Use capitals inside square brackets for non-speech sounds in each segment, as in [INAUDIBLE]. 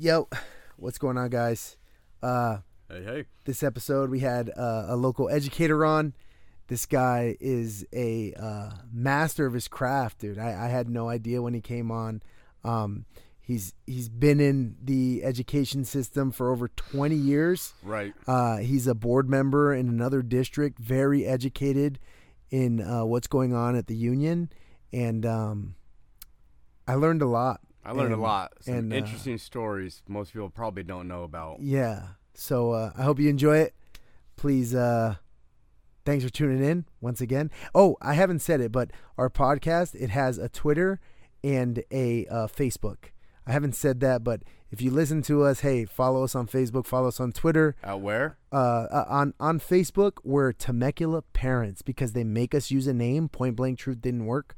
Yo, what's going on, guys? Uh, Hey, hey. this episode we had uh, a local educator on. This guy is a uh, master of his craft, dude. I, I had no idea when he came on. Um, he's he's been in the education system for over 20 years. Right. Uh, he's a board member in another district, very educated in uh, what's going on at the union, and um, I learned a lot. I learned And- a lot. Some and, uh, interesting stories most people probably don't know about. Yeah. So uh, I hope you enjoy it. Please, uh, thanks for tuning in once again. Oh, I haven't said it, but our podcast it has a Twitter and a uh, Facebook. I haven't said that, but if you listen to us, hey, follow us on Facebook, follow us on Twitter. At where? Uh, uh, on on Facebook, we're Temecula Parents because they make us use a name. Point blank, truth didn't work.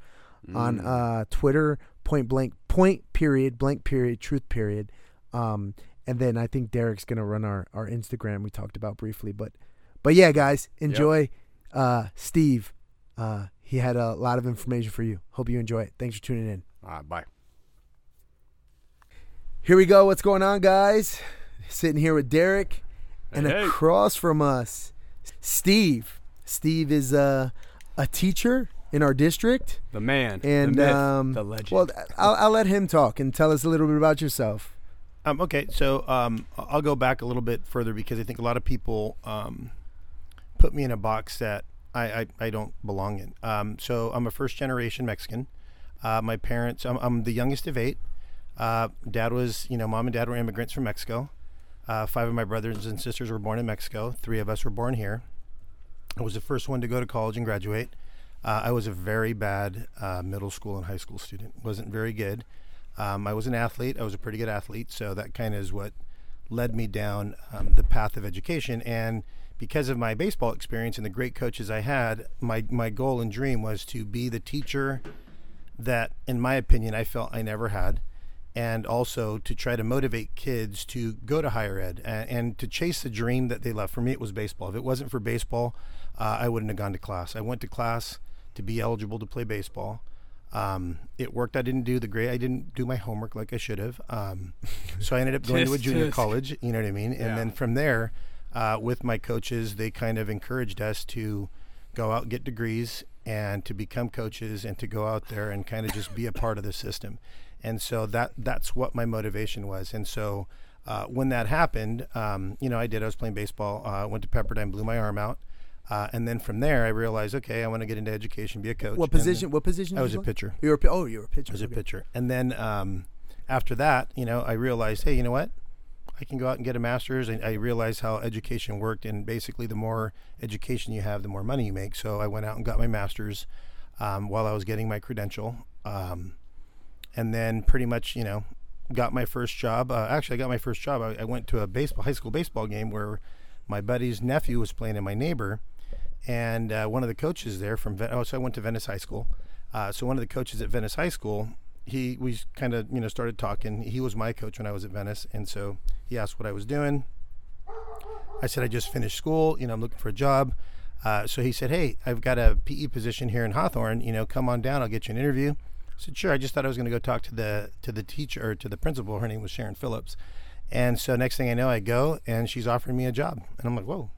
On Mm. uh, Twitter, point blank, point period, blank period, truth period. Um, and then I think Derek's gonna run our our Instagram. We talked about briefly, but but yeah, guys, enjoy. Uh, Steve, uh, he had a lot of information for you. Hope you enjoy it. Thanks for tuning in. All right, bye. Here we go. What's going on, guys? Sitting here with Derek, and Hey, hey. across from us, Steve. Steve is uh, a teacher in our district, The man. and the myth, um, the legend. well, I'll, I'll let him talk and tell us a little bit about yourself. Um, okay, so um, I'll go back a little bit further because I think a lot of people um, put me in a box that I, I, I don't belong in. Um, so I'm a first generation Mexican. Uh, my parents, I'm, I'm the youngest of eight. Uh, dad was, you know, mom and dad were immigrants from Mexico. Uh, five of my brothers and sisters were born in Mexico. Three of us were born here. I was the first one to go to college and graduate. Uh, I was a very bad uh, middle school and high school student. wasn't very good. Um, I was an athlete. I was a pretty good athlete, so that kind of is what led me down um, the path of education. And because of my baseball experience and the great coaches I had, my my goal and dream was to be the teacher that, in my opinion, I felt I never had, and also to try to motivate kids to go to higher ed and, and to chase the dream that they love. For me, it was baseball. If it wasn't for baseball, uh, I wouldn't have gone to class. I went to class to be eligible to play baseball. Um, it worked. I didn't do the grade. I didn't do my homework like I should have. Um, [LAUGHS] so I ended up going to a junior just- college. You know what I mean? And Yeah. then from there, uh, with my coaches, they kind of encouraged us to go out and get degrees and to become coaches and to go out there and kind of just be a part of the system. And so that that's what my motivation was. And so uh, when that happened, um, you know, I did. I was playing baseball. Uh, went to Pepperdine, blew my arm out. Uh, and then from there, I realized, okay, I want to get into education, be a coach. What then- position? What position? I was a play? pitcher. You were a, oh, you were a pitcher. I was a pitcher. And then um, after that, you know, I realized, hey, you know what? I can go out and get a master's. And I realized how education worked. And basically, the more education you have, the more money you make. So I went out and got my master's um, while I was getting my credential. Um, and then pretty much, you know, got my first job. Uh, actually, I got my first job. I, I went to a baseball, high school baseball game where my buddy's nephew was playing and my neighbor. And uh, one of the coaches there from, Ven- oh, so I went to Venice High School. Uh, so one of the coaches at Venice High School, he we kind of you know started talking. He was my coach when I was at Venice, and so he asked what I was doing. I said I just finished school. You know, I'm looking for a job. Uh, so he said, "Hey, I've got a PE position here in Hawthorne. You know, come on down. I'll get you an interview." I said, "Sure." I just thought I was going to go talk to the to the teacher or to the principal. Her name was Sharon Phillips. And so next thing I know, I go and she's offering me a job, and I'm like, "Whoa."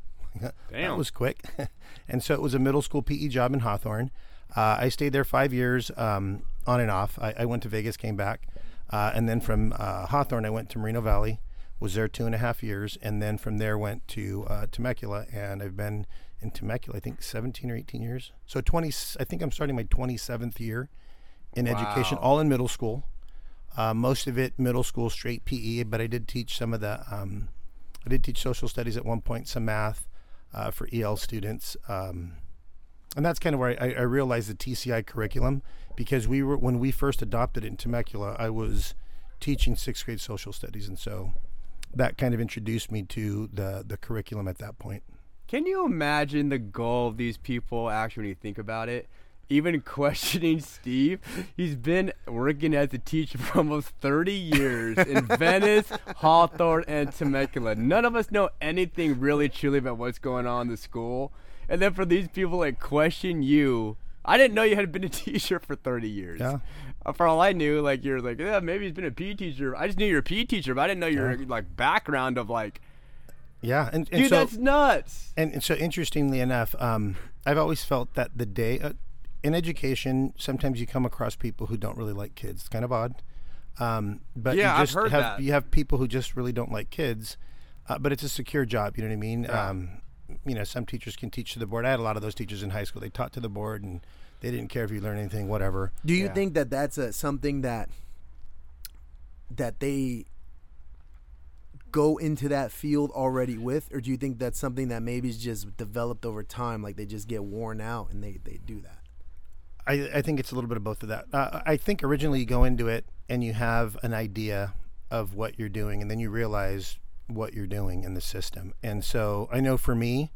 That was quick. [LAUGHS] and so it was a middle school PE job in Hawthorne. Uh, I stayed there five years um, on and off. I, I went to Vegas, came back. Uh, and then from uh, Hawthorne, I went to Moreno Valley, was there two and a half years. And then from there, went to uh, Temecula. And I've been in Temecula, I think 17 or 18 years. So 20, I think I'm starting my 27th year in education, all in middle school. Uh, most of it middle school straight PE, but I did teach some of the, um, I did teach social studies at one point, some math uh, for EL students. Um, and that's kind of where I, I realized the TCI curriculum because we were, when we first adopted it in Temecula, I was teaching sixth grade social studies. And so that kind of introduced me to the, the curriculum at that point. Can you imagine the goal of these people actually when you think about it? Even questioning Steve, he's been working as a teacher for almost 30 years in [LAUGHS] Venice, Hawthorne, and Temecula. None of us know anything really truly about what's going on in the school. And then for these people like question you I didn't know you had been a [LAUGHS] teacher for 30 years. Yeah. Uh, For all I knew, like you're like, yeah, maybe he's been a PE teacher. I just knew you're a PE teacher, but I didn't know your like background of like, Yeah, and, and dude, so that's nuts. and, and so interestingly enough, um, I've always felt that the day uh, in education, sometimes you come across people who don't really like kids. It's kind of odd, um, but Yeah, you I've heard have that. you have people who just really don't like kids, uh, but it's a secure job. You know what I mean? Yeah. Um, you know, some teachers can teach to the board. I had a lot of those teachers in high school. They taught to the board, and they didn't care if you learned anything, whatever. Do you Yeah. think that that's a, something that that they go into that field already with, or do you think that's something that maybe is just developed over time, like they just get worn out and they they do that? I, I think it's a little bit of both of that. Uh, I think originally you go into it and you have an idea of what you're doing, and then you realize what you're doing in the system. And so I know for me,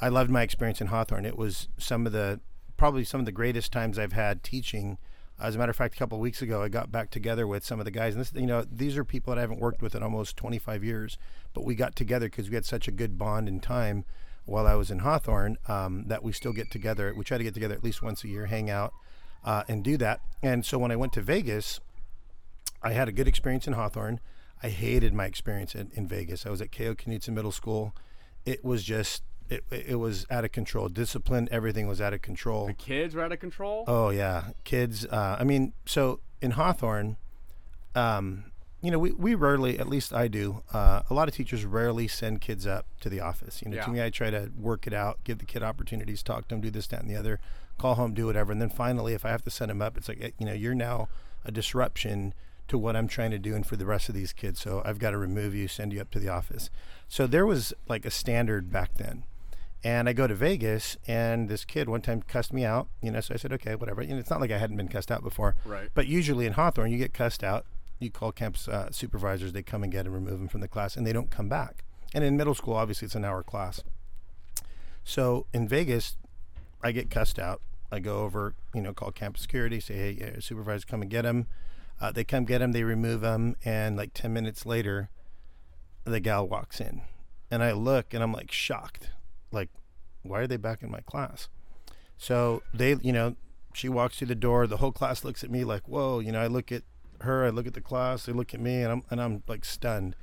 I loved my experience in Hawthorne. It was some of the probably some of the greatest times I've had teaching. As a matter of fact, a couple of weeks ago, I got back together with some of the guys, and this, you know, these are people that I haven't worked with in almost 25 years, but we got together because we had such a good bond in time while I was in Hawthorne um, that we still get together. We try to get together at least once a year, hang out, uh, and do that. And so when I went to Vegas, I had a good experience in Hawthorne. I hated my experience in, in Vegas. I was at K.O. Knudson Middle School. It was just, it, it was out of control. Discipline, everything was out of control. The kids were out of control. Oh yeah, kids. Uh, I mean, so in Hawthorne, um, you know, we, we rarely, at least I do. Uh, a lot of teachers rarely send kids up to the office. You know, Yeah. to me, I try to work it out, give the kid opportunities, talk to them, do this, that, and the other, call home, do whatever, and then finally, if I have to send them up, it's like, eh, you know, you're now a disruption to what I'm trying to do and for the rest of these kids. So I've got to remove you, send you up to the office. So there was like a standard back then. And I go to Vegas, and this kid one time cussed me out. You know, so I said, okay, whatever. You know, it's not like I hadn't been cussed out before. Right. But usually in Hawthorne, you get cussed out. You call campus uh, supervisors, they come and get and remove them from the class, and they don't come back. And in middle school, obviously, it's an hour class. So in Vegas, I get cussed out. I go over, you know, call campus security, say, hey, yeah, supervisor, come and get him. Uh, they come get him, they remove him, and like 10 minutes later, the gal walks in. And I look and I'm like shocked. Like, why are they back in my class? So they, you know, she walks through the door. The whole class looks at me like, whoa. You know, I look at her, I look at the class, they look at me, and I'm and I'm like stunned.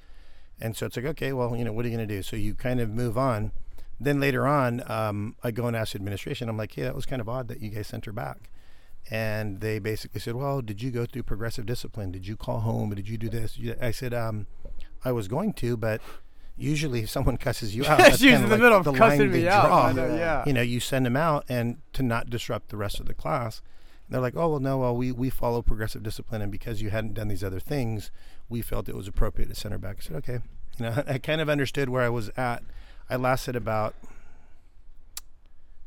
And so it's like, okay, well, you know, what are you going to do? So you kind of move on. Then later on, um, I go and ask administration. I'm like, yeah, that was kind of odd that you guys sent her back. And they basically said, well, did you go through progressive discipline? Did you call home? Did you do this? You-" I said, um, I was going to, but usually if someone [LAUGHS] cusses you [LAUGHS] out, that's she in the like middle of the cussing me out. draw know, yeah. you know, you send them out and to not disrupt the rest of the class. And they're like, oh, well, no, well, we, we follow progressive discipline. And because you hadn't done these other things, we felt it was appropriate to send her back. I said, okay. You know, [LAUGHS] I kind of understood where I was at. I lasted about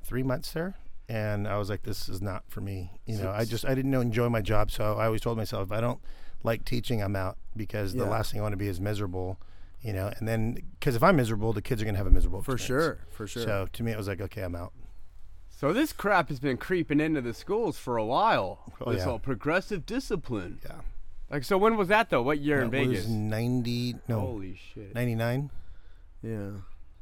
three months there. And I was like, this is not for me. You know, I just, I didn't know, enjoy my job. So I always told myself, if I don't like teaching, I'm out because the last thing I want to be is miserable. You know, and then because if I'm miserable, the kids are gonna have a miserable For experience. sure, for sure. So to me, it was like, okay, I'm out. So this crap has been creeping into the schools for a while. Oh, this yeah. all progressive discipline. Yeah. Like, so when was that though? What year in That Vegas? was 90, no, Holy shit! 99. yeah.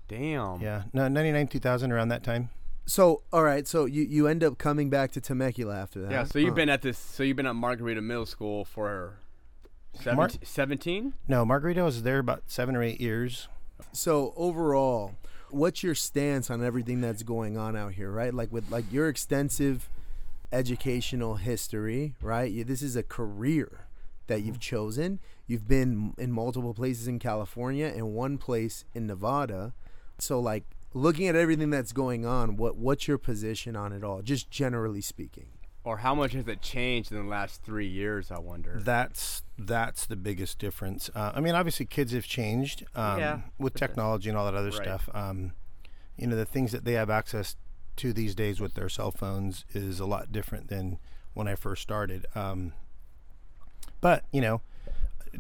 Damn. Yeah, no, 99, 2000, around that time. So all right, so you you end up coming back to Temecula after that. Yeah. So you've Huh. been at this. So you've been at Margarita Middle School for Mar- 17? 17? No, Margarita was there about seven or eight years. So overall, what's your stance on everything that's going on out here, right? Like with like your extensive educational history, right? You, this is a career that you've chosen. You've been in multiple places in California and one place in Nevada. So like looking at everything that's going on, what what's your position on it all, just generally speaking? Or how much has it changed in the last three years? I wonder. That's that's the biggest difference. Uh, I mean, obviously, kids have changed um, Yeah, with technology and all that other Right. stuff. Um, you know, the things that they have access to these days with their cell phones is a lot different than when I first started. Um, but you know,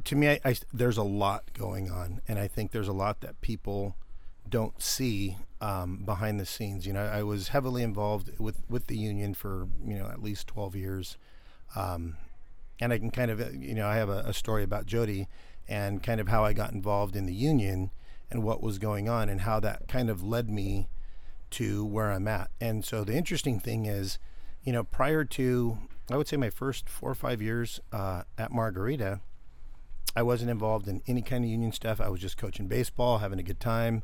to me, I, I- there's a lot going on, and I think there's a lot that people don't see um, behind the scenes. You know, I was heavily involved with with the union for you know at least 12 years, um, and I can kind of uh, you know I have a, a story about Jodi and kind of how I got involved in the union and what was going on and how that kind of led me to where I'm at. And so the interesting thing is, you know, prior to, I would say my first four or five years uh, at Margarita, I wasn't involved in any kind of union stuff. I was just coaching baseball, having a good time.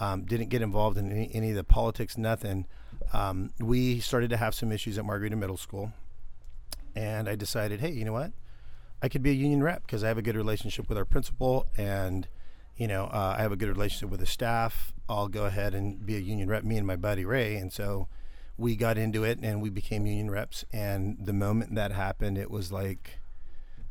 Um, didn't get involved in any, any of the politics, nothing. Um, we started to have some issues at Margarita Middle School. And I decided, hey, you know what? I could be a union rep because I have a good relationship with our principal and, you know, uh, I have a good relationship with the staff. I'll go ahead and be a union rep, me and my buddy Ray. And so we got into it and we became union reps. And the moment that happened, it was like,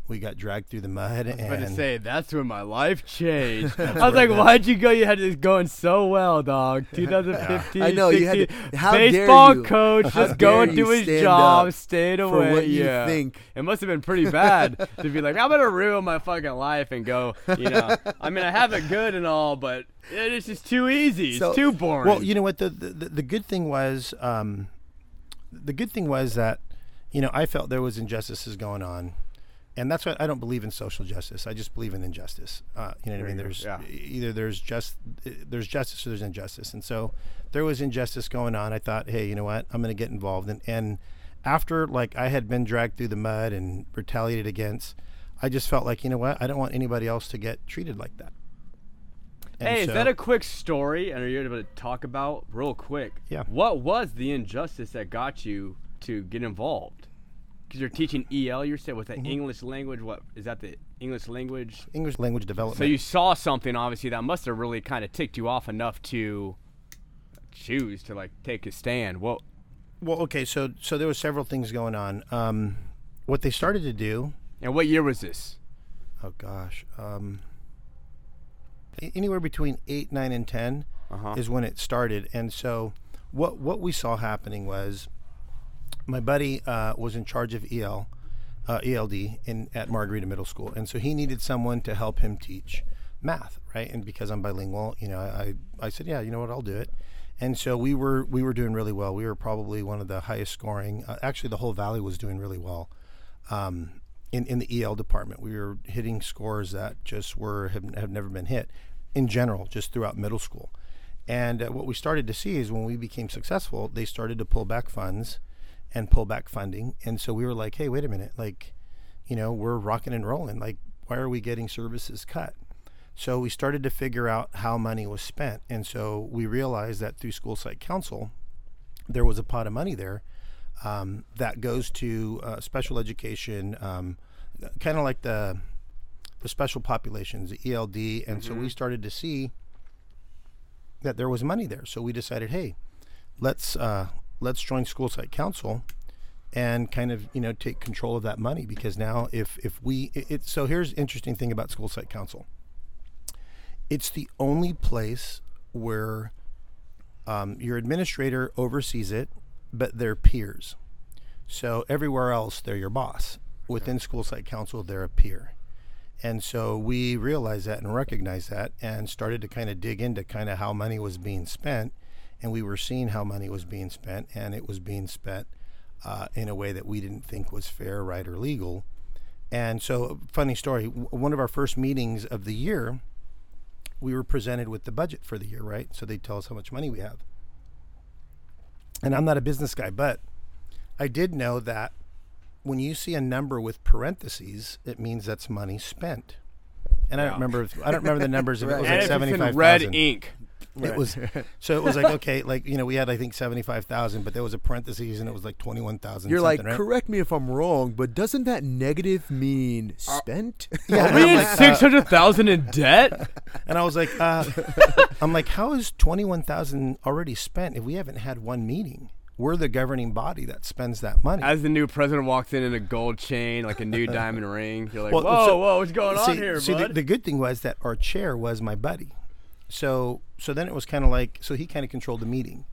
we got dragged through the mud. I was and about to say that's when my life changed. [LAUGHS] I was like, "Why'd you go? You had this going so well, dog." [LAUGHS] 2015. I know, you had to- how dare baseball you- coach how just going dare to his job, up stayed for away. what you yeah, think. it must have been pretty bad [LAUGHS] to be like, "I'm gonna ruin my fucking life and go." You know, I mean, I have it good and all, but it's just too easy. So- it's too boring. Well, you know what the, the the good thing was, um, the good thing was that, you know, I felt there was injustices going on, and that's why I don't believe in social justice. I just believe in injustice. Uh, you know what I mean? There's yeah. either there's just there's justice or there's injustice, and so there was injustice going on. I thought, hey, you know what? I'm going to get involved, and and after like I had been dragged through the mud and retaliated against, I just felt like you know what? I don't want anybody else to get treated like that. And Hey, so- is that a quick story? And are you able to talk about real quick? Yeah. What was the injustice that got you to get involved? Because you're teaching EL, you said with the Mm-hmm. English language. What is that? The English language. English language development? So you saw something obviously that must have really kind of ticked you off enough to choose to like take a stand. Well, Well, okay, so so there was several things going on. Um, what they started to do, and what year was this? oh gosh, um, anywhere between eight, nine, and 10 Uh-huh. is when it started. And so, what what we saw happening was, my buddy uh, was in charge of EL, uh, ELD in at Margarita Middle School, and so he needed someone to help him teach math, right? And because I'm bilingual, you know, I I said, yeah, you know what, I'll do it. And so we were we were doing really well. We were probably one of the highest scoring. Uh, actually, the whole valley was doing really well. Um, in, in the EL department, we were hitting scores that just were have, have never been hit in general, just throughout middle school. And uh, what we started to see is when we became successful, they started to pull back funds and pull back funding. And so we were like, hey, wait a minute, like, you know, we're rocking and rolling. Like, why are we getting services cut? So we started to figure out how money was spent. And so we realized that through school site council, there was a pot of money there um, that goes to uh, special education, um, kind of like the the special populations, the ELD, and so we started to see that there was money there. So we decided, hey, let's uh, let's join school site council and kind of you know take control of that money because now if if we it, it so here's interesting thing about school site council. It's the only place where um, your administrator oversees it, but they're peers. So everywhere else, they're your boss. Within school site council, they're a peer. And so we realized that and recognized that and started to kind of dig into kind of how money was being spent. And we were seeing how money was being spent, and it was being spent uh, in a way that we didn't think was fair, right, or legal. And so, funny story w- one of our first meetings of the year, we were presented with the budget for the year, right? So they tell us how much money we have. And I'm not a business guy, but I did know that when you see a number with parentheses, it means that's money spent. And I don't remember. I don't remember the numbers. If it was [LAUGHS] like it's in red thousand. ink. It was [LAUGHS] so it was like okay, like you know, we had I think seventy five thousand, but there was a parentheses and it was like twenty one thousand. You're like, right? correct me if I'm wrong, but doesn't that negative mean spent? [LAUGHS] [LAUGHS] Yeah, Are we I'm in uh, six hundred thousand in debt? And I was like, uh, I'm like, how is twenty one thousand already spent if we haven't had one meeting? We're the governing body that spends that money. As the new president walks in in a gold chain, like a new diamond ring, you're like, Well, "Whoa, so- whoa, what's going see, on here, see the, the good thing was that our chair was my buddy. So so then it was kind of like so he kind of controlled the meeting,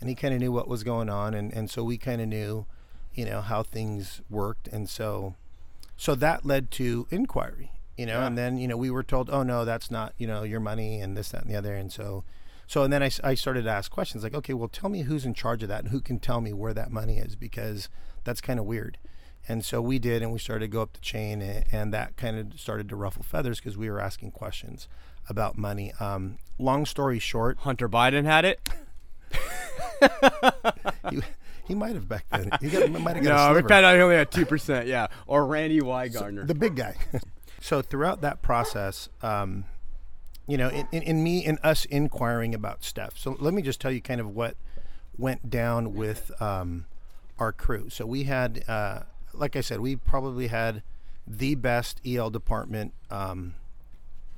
and he kind of knew what was going on, and and so we kind of knew, you know, how things worked, and so so that led to inquiry, you know, Yeah. and then you know we were told, oh no, that's not you know your money and this that and the other, and so. So and then I, I started to ask questions like, okay, well, tell me who's in charge of that and who can tell me where that money is because that's kind of weird. And so we did, and we started to go up the chain, and, and that kind of started to ruffle feathers because we were asking questions about money. Um, long story short, Hunter Biden had it. [LAUGHS] he, He might have back then. He got, might have got No, found out he only had two percent. Yeah, or Randi Weingarten. the big guy. [LAUGHS] so throughout that process, um, you know, in, in, in me and us inquiring about stuff. So let me just tell you kind of what went down with um, our crew. So we had, uh, like I said, we probably had the best EL department, um,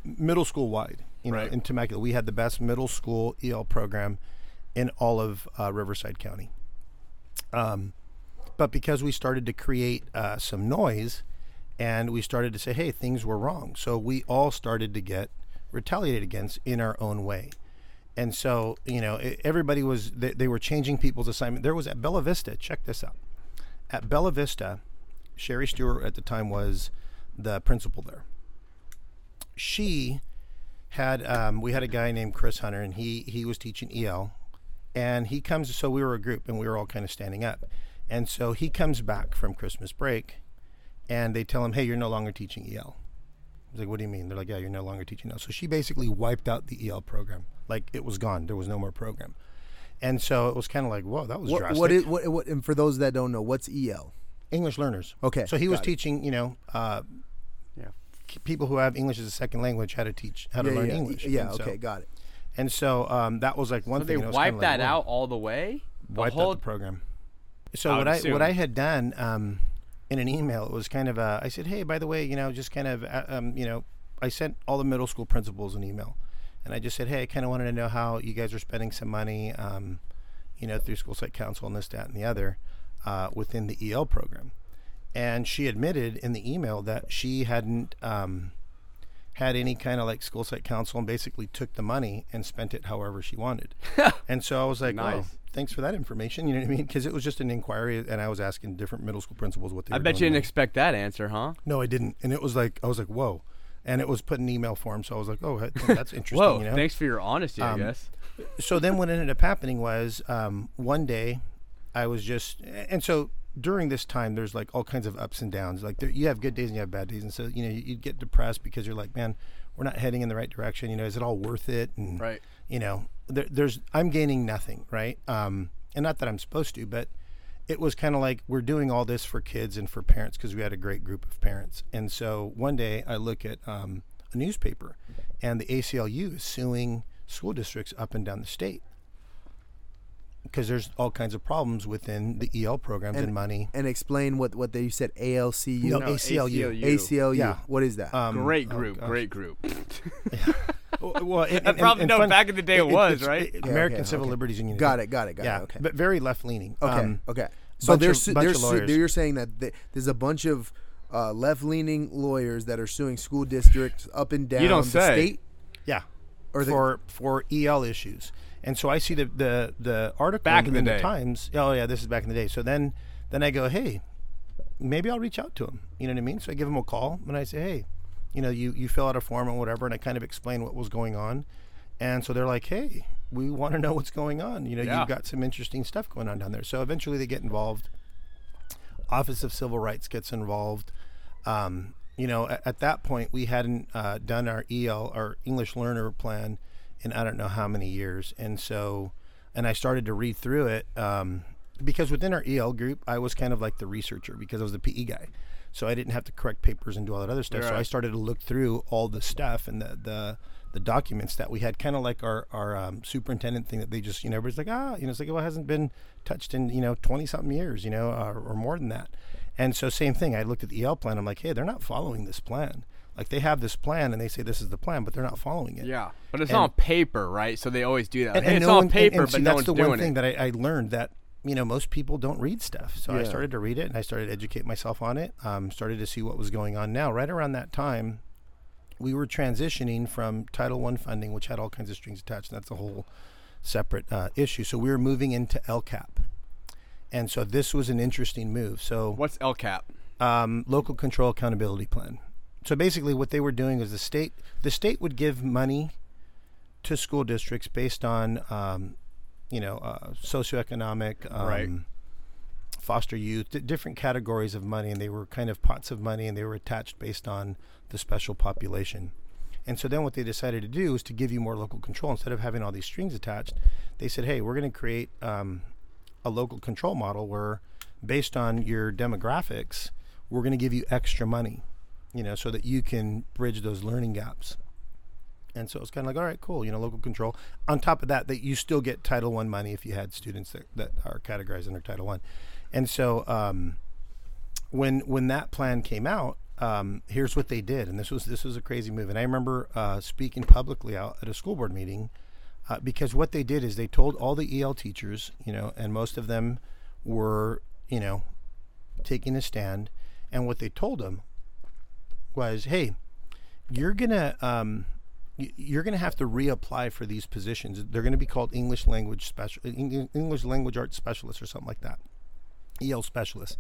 middle school wide. You know, Right. in Temecula, we had the best middle school EL program in all of uh, Riverside County. Um, but because we started to create uh, some noise and we started to say, hey, things were wrong. So we all started to get retaliated against in our own way. And so, you know, everybody was, they, they were changing people's assignment. There was at Bella Vista, check this out. At Bella Vista, Sherry Stewart at the time was the principal there. She had, um, we had a guy named Chris Hunter and he, he was teaching EL and he comes so we were a group and we were all kind of standing up. And so he comes back from christmas break and they tell him hey you're no longer teaching el I was like what do you mean? They're like yeah you're no longer teaching el so she basically wiped out the el program. Like it was gone. There was no more program. And so it was kind of like whoa that was What, drastic. what is what, what? And for those that don't know, what's EL? english learners. Okay, so he was it. teaching you know uh, people who have english as a second language how to teach how to yeah, learn yeah, english Yeah. And so- okay, got it. and so um, that was like one so thing they and it was wiped kinda like, that out all the way. The wiped whole out the program. So I what would I assume. what I had done um, in an email it was kind of a, I said, hey, by the way, you know, just kind of uh, um, you know, I sent all the middle school principals an email, and I just said, hey, I kind of wanted to know how you guys are spending some money, um, you know, through school site council and this, that, and the other, uh, within the EL program, and she admitted in the email that she hadn't. Um, had any kind of like school site council and basically took the money and spent it however she wanted. [LAUGHS] and so I was like, "Wow, Nice. thanks for that information." You know what I mean? Because it was just an inquiry, and I was asking different middle school principals what they. I bet you didn't wrong. expect that answer, huh? No, I didn't, and it was like I was like, "Whoa," and it was put in email form, so I was like, "Oh, [LAUGHS] that's interesting." Whoa! you know? Thanks for your honesty, I Um, guess. so then what ended up happening was um, one day I was just and so during this time there's like all kinds of ups and downs. Like there, you have good days and you have bad days. And so you know you, you get depressed because you're like man we're not heading in the right direction. You know is it all worth it? And Right. you know there, there's I'm gaining nothing right? Um, and not that I'm supposed to but it was kind of like we're doing all this for kids and for parents because we had a great group of parents. And so one day I look at um, a newspaper and the ACLU is suing school districts up and down the state because there's all kinds of problems within the EL programs and, And- money. And explain what what they you said ALCU. No, No, ACLU. ACLU. Yeah. What is that? Um, Great oh, group, gosh. great group. Well, [LAUGHS] [LAUGHS] well, and, and- probably and know fun- back in the day it was, right? it- Okay, American okay, Civil okay. Liberties Union. got it. Got it. Got yeah, it. Okay. but very left leaning. Okay. Um, okay. So bunch they're of- su- they're su- lawyers. you're saying that th- there's a bunch of uh, left-leaning lawyers that are suing school districts up and down don't the say. state yeah, or the, for for EL issues. And so I see the the the article Back in the in day. the Times. Oh yeah, this is back in the day. So then then I go, hey, maybe I'll reach out to him. You know what I mean? So I give him a call and I say, hey, you know, you you fill out a form or whatever, and I kind of explain what was going on. And so they're like, hey, we want to know what's going on. You know, Yeah. you've got some interesting stuff going on down there. So eventually they get involved. Office of Civil Rights gets involved. Um, you know, at, at that point, we hadn't uh, done our EL, our English learner plan, in I don't know how many years. And so, and I started to read through it um, because within our EL group, I was kind of like the researcher because I was the PE guy. So I didn't have to correct papers and do all that other stuff. So I started to look through all the stuff and the the, the documents that we had, kind of like our our um, superintendent thing that they just you know everybody's like ah you know it's like well it hasn't been touched in you know twenty something years you know uh, or more than that. And so same thing. I looked at the EL plan. I'm like hey they're not following this plan. Like they have this plan and they say this is the plan, but they're not following it. Yeah, but it's And- on paper, right? So they always do that. And, and it's no on paper, and see, but no that's the one thing it. that I, I learned that you know most people don't read stuff. So I started to read it and I started to educate myself on it. Um, started to see what was going on. Now, right around that time, we were transitioning from Title One funding, which had all kinds of strings attached. And that's a whole separate uh, issue. So we were moving into LCAP, and so this was an interesting move. So What's LCAP? um, local control accountability plan. So basically, what they were doing is the state the state would give money to school districts based on um, you know uh, socioeconomic, um, Right. foster youth, d- different categories of money, and they were kind of pots of money, and they were attached based on the special population. And so then what they decided to do is to give you more local control instead of having all these strings attached. They said, "Hey, we're going to create um, a local control model where, based on your demographics, we're going to give you extra money, you know, so that you can bridge those learning gaps. And so it's kind of like, all right, cool, you know, local control. On top of that, that you still get Title One money if you had students that, that are categorized under Title One. And so um, when when that plan came out, um, here's what they did, and this was this was a crazy move. And I remember uh, speaking publicly out at a school board meeting uh, because what they did is they told all the EL teachers, you know, and most of them were, you know, taking a stand. And what they told them was, hey, you're gonna um, you're going to have to reapply for these positions. They're going to be called English language special English language arts specialists or something like that, EL specialists.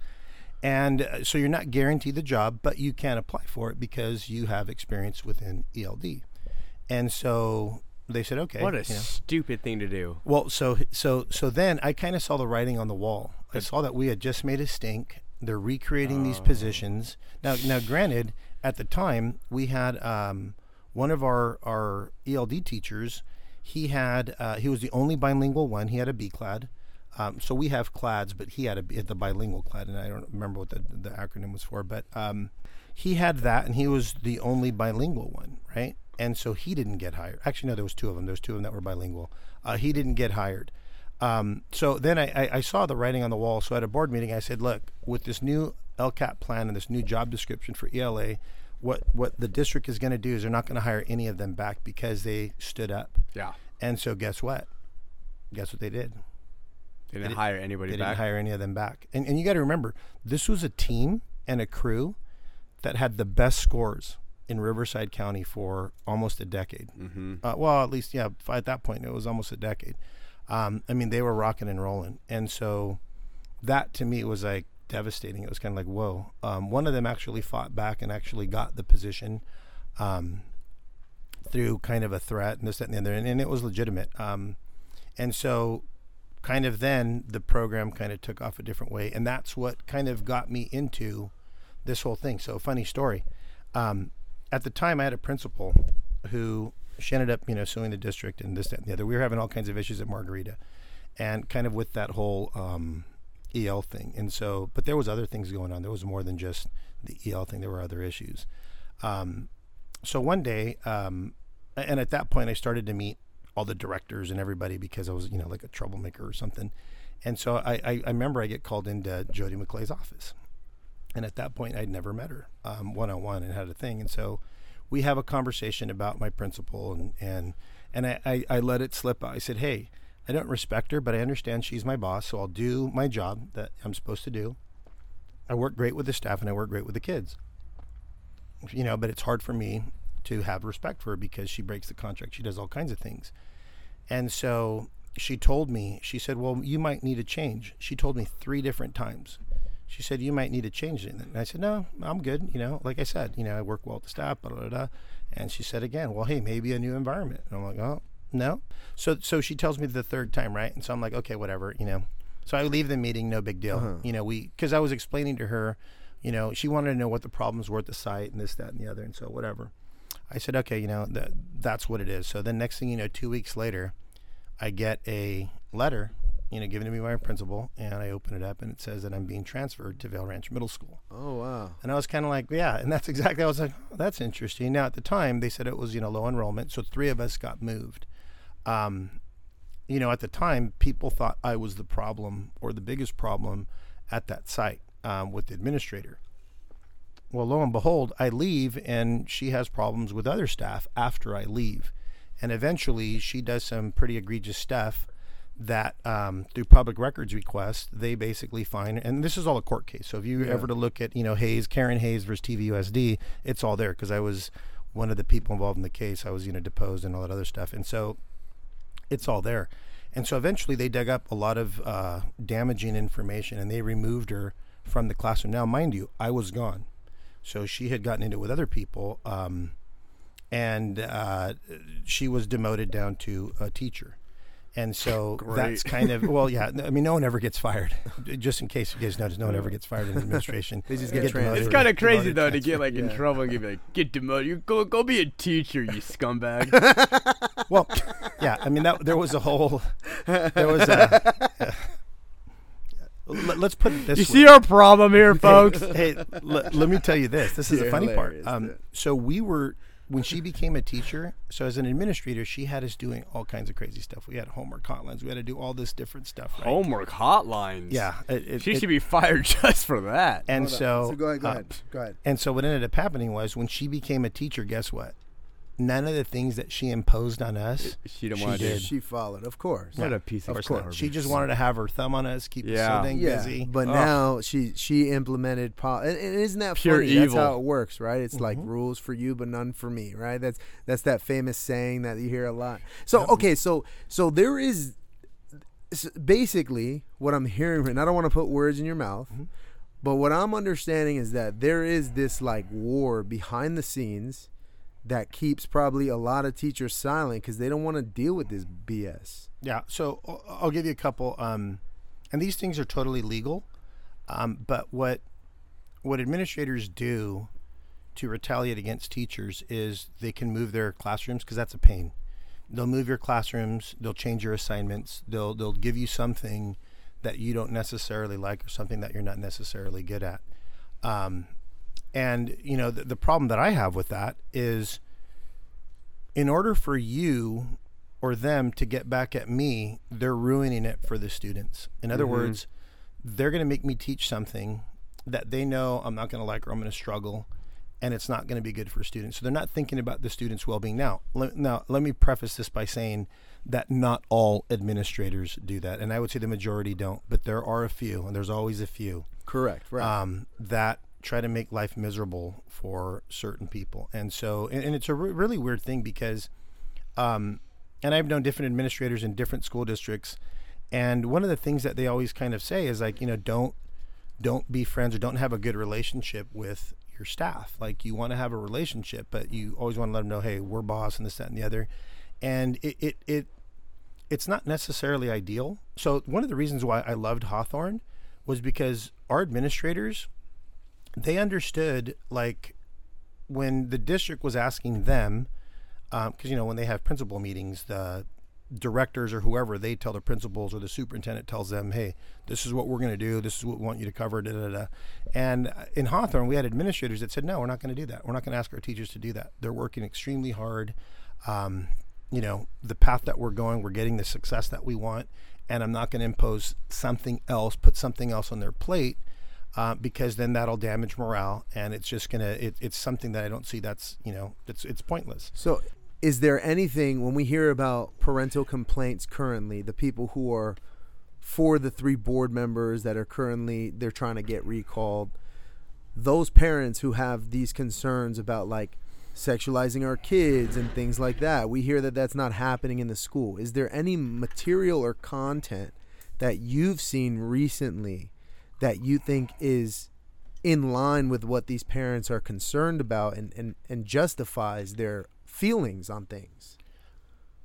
And uh, so you're not guaranteed the job, but you can apply for it because you have experience within ELD. And so they said, okay. What a you know. stupid thing to do. Well, so so so then I kind of saw the writing on the wall. I saw that we had just made a stink. They're recreating these positions now. Now, granted, at the time we had um, one of our our ELD teachers. He had uh, he was the only bilingual one. He had a B clad. Um, so we have clads, but he had a had the bilingual clad, and I don't remember what the, the acronym was for. But um, he had that, and he was the only bilingual one, right? And so he didn't get hired. Actually, no, there was two of them. There was two of them that were bilingual. Uh, he didn't get hired. Um, so then I, I, I saw the writing on the wall. So at a board meeting, I said, "Look, with this new LCAP plan and this new job description for ELA, what what the district is going to do is they're not going to hire any of them back because they stood up. Yeah. And so guess what? Guess what they did? They didn't didn't- hire anybody They back. didn't hire any of them back. And and you got to remember, this was a team and a crew that had the best scores in Riverside County for almost a decade. mm-hmm. Uh, well, at least yeah, at that point it was almost a decade. Um, I mean, they were rocking and rolling, and so that to me was like devastating. It was kind of like whoa. Um, one of them actually fought back and actually got the position um, through kind of a threat and this that and the other, and, and it was legitimate. Um, and so, kind of then the program kind of took off a different way, and that's what kind of got me into this whole thing. So, funny story. Um, at the time, I had a principal who she ended up, you know, suing the district and this, that, and the other. We were having all kinds of issues at Margarita, and kind of with that whole um, EL thing. And so, but there was other things going on. There was more than just the EL thing. There were other issues. Um, so one day, um, and at that point, I started to meet all the directors and everybody because I was, you know, like a troublemaker or something. And so I, I, I remember I get called into Jodi McClay's office. And at that point, I'd never met her one on one and had a thing. And so we have a conversation about my principal and, and, and I, I, I let it slip. I said, Hey, I don't respect her, but I understand she's my boss. So I'll do my job that I'm supposed to do. I work great with the staff and I work great with the kids. You know, but it's hard for me to have respect for her because she breaks the contract. She does all kinds of things. And so she told me, she said, Well, you might need a change. She told me three different times. She said, You might need to change it. And I said, No, I'm good. You know, like I said, you know, I work well at the staff, blah, blah, blah. And she said again, Well, hey, maybe a new environment. And I'm like, Oh, no. So so she tells me the third time, right? And so I'm like, Okay, whatever, you know. So I leave the meeting, no big deal. Uh-huh. You know, we, because I was explaining to her, you know, she wanted to know what the problems were at the site and this, that, and the other. And so whatever. I said, okay, you know, that that's what it is. So then next thing you know, two weeks later, I get a letter, you know, given to me by my principal, and I open it up and it says that I'm being transferred to Vail Ranch Middle School. Oh wow. And I was kind of like, yeah, and that's [LAUGHS] exactly. I was like, oh, that's interesting. Now at the time they said it was you know low enrollment, so three of us got moved. Um, you know, at the time people thought I was the problem or the biggest problem at that site um, with the administrator. Well, lo and behold, I leave and she has problems with other staff after I leave. And eventually she does some pretty egregious stuff that um, through public records request, they basically find, and this is all a court case. So if you Yeah. ever to look at, you know, Hayes, Karen Hayes versus TVUSD, it's all there because I was one of the people involved in the case. I was, you know, deposed and all that other stuff. And so it's all there. And so eventually they dug up a lot of uh, damaging information and they removed her from the classroom. Now, mind you, I was gone. So she had gotten into it with other people. Um, and uh, she was demoted down to a teacher. And so that's kind of well, yeah. [LAUGHS] I mean, no one ever gets fired. Just in case you guys notice, no one ever gets fired in the administration. [LAUGHS] They just They get demoted. It's kind of crazy Demoted, though to get transferred. like in Yeah. trouble and get like get demoted. You go go be a teacher, you scumbag. [LAUGHS] Well, yeah. I mean, that there was a whole there was a let, us put it this You way. see our problem here, folks. hey, let, let me tell you this. This is the You're funny part. Um, so we were when she became a teacher. So as an administrator, she had us doing all kinds of crazy stuff. We had homework hotlines. We had to do all this different stuff. Right? Homework hotlines. Yeah. It, it, She it- should be fired [LAUGHS] just for that. And so, so go ahead, go uh, ahead, go ahead. And so what ended up happening was when she became a teacher, guess what? None of the things that she imposed on us. She didn't she want to did. She followed, of course. What a piece of, Of course, she just wanted to have her thumb on us, keep us so dang Yeah, busy. but Ugh. now she she implemented po- and, and isn't that Pure funny? That's how it works, right? It's like Mhm. rules for you, but none for me, right? That's that's that famous saying that you hear a lot. So okay, so so there is s- basically what I'm hearing, and I don't want to put words in your mouth, Mhm. but what I'm understanding is that there is this like war behind the scenes that keeps probably a lot of teachers silent because they don't want to deal with this BS. Yeah. So I'll- give you a couple. Um, and these things are totally legal. Um, but what what administrators do to retaliate against teachers is they can move their classrooms because that's a pain. They'll move your classrooms. They'll change your assignments. They'll they'll give you something that you don't necessarily like or something that you're not necessarily good at. Um, and you know the, the problem that I have with that is, in order for you or them to get back at me, they're ruining it for the students. In other Mhm. words, they're going to make me teach something that they know I'm not going to like or I'm going to struggle, and it's not going to be good for students. So they're not thinking about the students' well-being. Now, now let me preface this by saying that not all administrators do that, and I would say the majority don't, but there are a few, and there's always a few Correct. Right. um, that try to make life miserable for certain people. And so, and, and it's a re- really weird thing because, um, and I've known different administrators in different school districts, and one of the things that they always kind of say is like, you know, don't don't be friends or don't have a good relationship with your staff. Like you want to have a relationship, but you always want to let them know, hey, we're boss and this, that, and the other. And it it, it it's not necessarily ideal. So one of the reasons why I loved Hawthorne was because our administrators they understood like when the district was asking them because you know when they have principal meetings the directors or whoever they tell the principals or the superintendent tells them hey this is what we're going to do. This is what we want you to cover da, da, da. and in hawthorne we had administrators that said no we're not going to do that. We're not going to ask our teachers to do that. They're working extremely hard. Um, you know the path that we're going we're getting the success that we want and i'm not going to impose something else put something else on their plate uh, because then that'll damage morale and it's just gonna it, it's something that i don't see that's you know it's it's pointless So, is there anything when we hear about parental complaints currently, the people who are for the three board members that are currently they're trying to get recalled, those parents who have these concerns about like sexualizing our kids and things like that, we hear that that's not happening in the school. Is there any material or content that you've seen recently that you think is in line with what these parents are concerned about and, and, and justifies their feelings on things.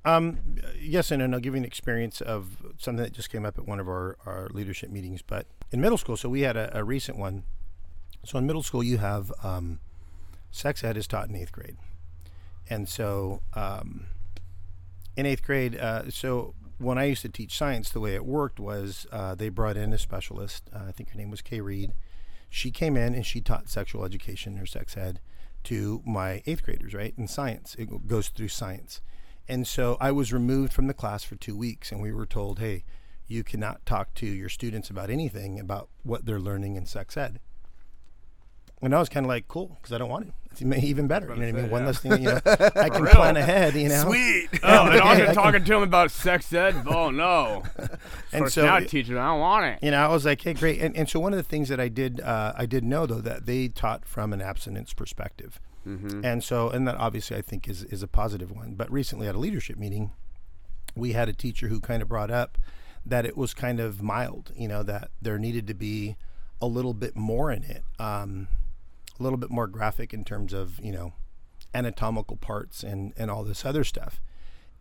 Um, yes and. I'll give you an experience of something that just came up at one of our, our leadership meetings. But in middle school, so we had a, a recent one. So in middle school, you have um, sex ed is taught in eighth grade, and so um, in eighth grade, uh, so when I used to teach science, the way it worked was uh, they brought in a specialist. Uh, I think her name was Kay Reed. She came in and she taught sexual education or sex ed to my eighth graders, right? In science, it goes through science. And so I was removed from the class for two weeks, and we were told, hey, you cannot talk to your students about anything about what they're learning in sex ed. And I was kind of like, cool, because I don't want to. It's even better. You know what I mean? say, One yeah. less thing, you know, [LAUGHS] I can Really? plan ahead, you know. Sweet. [LAUGHS] Oh, and Yeah, I'm can- talking to him about sex ed. Oh no! [LAUGHS] And so, now, teacher, I don't want it. you know, I was like, hey, great. And, and so one of the things that I did, uh, I did know though that they taught from an abstinence perspective. Mm-hmm. And so, and that obviously I think is, is a positive one. But recently at a leadership meeting, we had a teacher who kind of brought up that it was kind of mild, you know, that there needed to be a little bit more in it, um, a little bit more graphic in terms of, you know, anatomical parts and, and all this other stuff.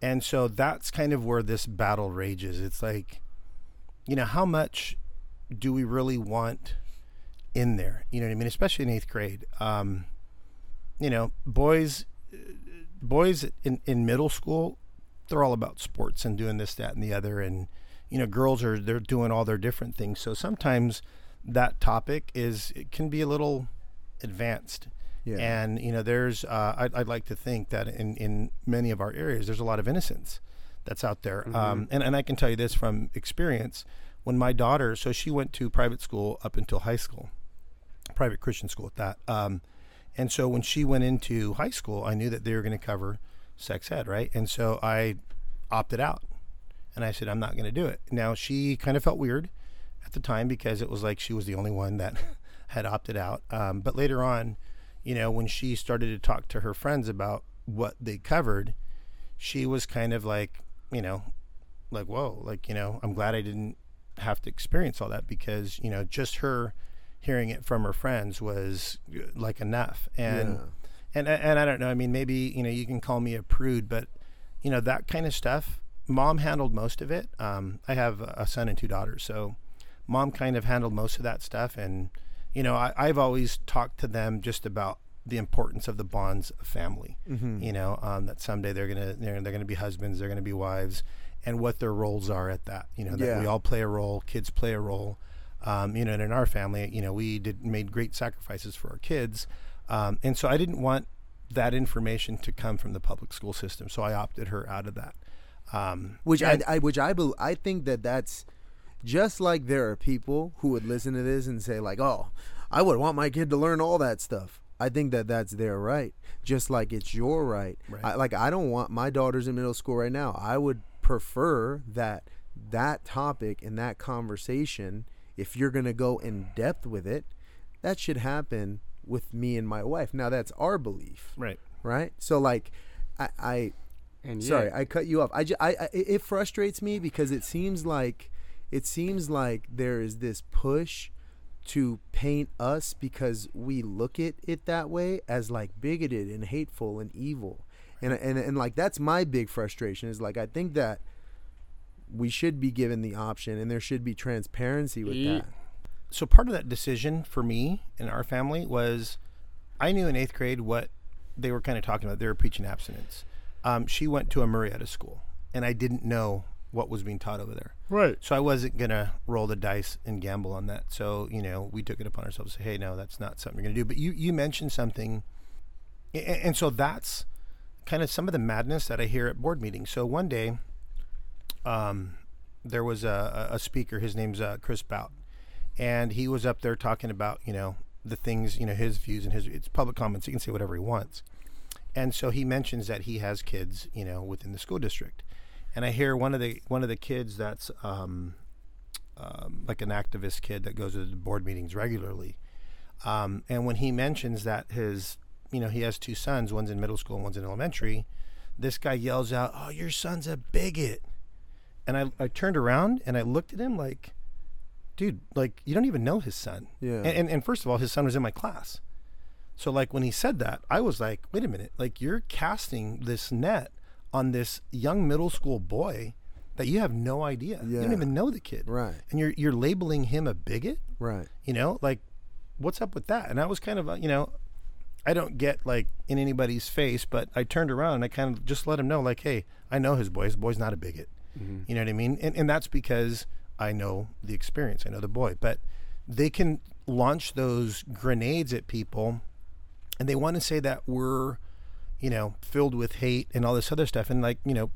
And so that's kind of where this battle rages. It's like, you know, how much do we really want in there? You know what I mean? Especially in eighth grade. Um, you know, boys, boys in, in middle school, they're all about sports and doing this, that, and the other. And, you know, girls are they're doing all their different things. So sometimes that topic is it can be a little advanced. Yeah. And you know, there's uh, I'd, I'd like to think that in in many of our areas, there's a lot of innocence that's out there. Um, and and I can tell you this from experience. When my daughter, so she went to private school up until high school, private Christian school at that. Um, and so when she went into high school, I knew that they were going to cover sex ed, right? And so I opted out, and I said I'm not going to do it. Now she kind of felt weird at the time because it was like she was the only one that [LAUGHS] had opted out. Um, but later on, you know, when she started to talk to her friends about what they covered, she was kind of like, you know, like whoa, like you know, I'm glad I didn't have to experience all that because you know, just her hearing it from her friends was uh, like enough. And Yeah. and and I don't know. I mean, maybe you know, you can call me a prude, but you know that kind of stuff. Mom handled most of it. Um, I have a son and two daughters, so mom kind of handled most of that stuff. And you know, I, I've always talked to them just about the importance of the bonds of family. Mm-hmm. You know, um, that someday they're gonna they're, they're gonna be husbands, they're gonna be wives, and what their roles are at that. You know, that Yeah. we all play a role. Kids play a role. Um, you know, and in our family, you know, we did made great sacrifices for our kids, um, and so I didn't want that information to come from the public school system, so I opted her out of that. Um, which I, I which I bel I think that that's just like there are people who would listen to this and say like, "Oh, I would want my kid to learn all that stuff." I think that that's their right, just like it's your right. Right. I, like I don't want my daughters in middle school right now. I would prefer that that topic and that conversation, if you're gonna go in depth with it, that should happen with me and my wife. Now that's our belief, right. right? So like, I, I And Sorry, yeah, I cut you off. I, ju- I, I it frustrates me because it seems like it seems like there is this push to paint us because we look at it that way as like bigoted and hateful and evil. And and and like that's my big frustration is like I think that we should be given the option and there should be transparency with that. so part of that decision for me and our family was I knew in eighth grade what they were kind of talking about. They were preaching abstinence. Um, she went to a Murrieta school, and I didn't know what was being taught over there. Right. So I wasn't gonna roll the dice and gamble on that. So you know, we took it upon ourselves to say, "Hey, no, that's not something you're gonna do." But you you mentioned something, a- a- and so that's kind of some of the madness that I hear at board meetings. So one day, um, there was a, a a speaker. His name's uh, Chris Bout, and he was up there talking about you know the things you know his views and his it's public comments. He can say whatever he wants, and so he mentions that he has kids you know within the school district, and I hear one of the one of the kids that's um, um, like an activist kid that goes to the board meetings regularly, um, and when he mentions that his you know he has two sons, one's in middle school and one's in elementary, this guy yells out, "Oh, your son's a bigot!" And I I turned around and I looked at him like, dude, like you don't even know his son. Yeah. And, and and first of all, his son was in my class. So like when he said that, I was like, wait a minute, like you're casting this net on this young middle school boy that you have no idea. You don't even know the kid. Right. And you're you're labeling him a bigot? Right. You know, like what's up with that? And I was kind of, uh, you know, I don't get like in anybody's face, but I turned around and I kind of just let him know like, "Hey, I know his boy. His boy's not a bigot." You know what I mean? And and that's because I know the experience. I know the boy. But they can launch those grenades at people and they want to say that we're you know filled with hate and all this other stuff. And like you know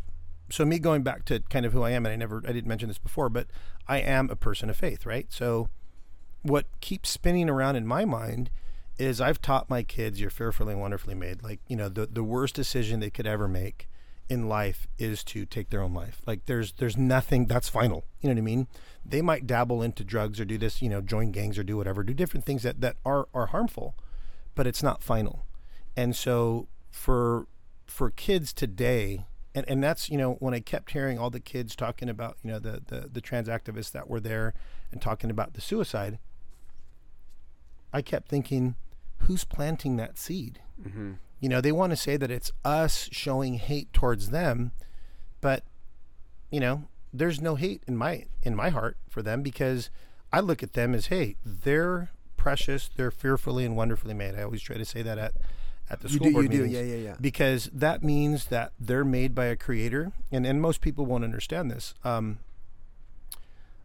so me going back to kind of who i am and i never i didn't mention this before but i am a person of faith right? So what keeps spinning around in my mind is i've taught my kids you're fearfully and wonderfully made. Like you know the, the worst decision they could ever make in life is to take their own life. Like there's there's nothing that's final. You know what i mean? They might dabble into drugs or do this you know join gangs or do whatever do different things that that are are harmful but it's not final. And so for for kids today, and, and that's you know when I kept hearing all the kids talking about you know the, the the trans activists that were there and talking about the suicide, I kept thinking, who's planting that seed? Mm-hmm. You know, they want to say that it's us showing hate towards them, but you know, there's no hate in my in my heart for them because I look at them as, hey, they're precious, they're fearfully and wonderfully made. I always try to say that at at the You school do. board You do. Yeah. Yeah. Yeah. because that means that they're made by a creator and, and most people won't understand this um,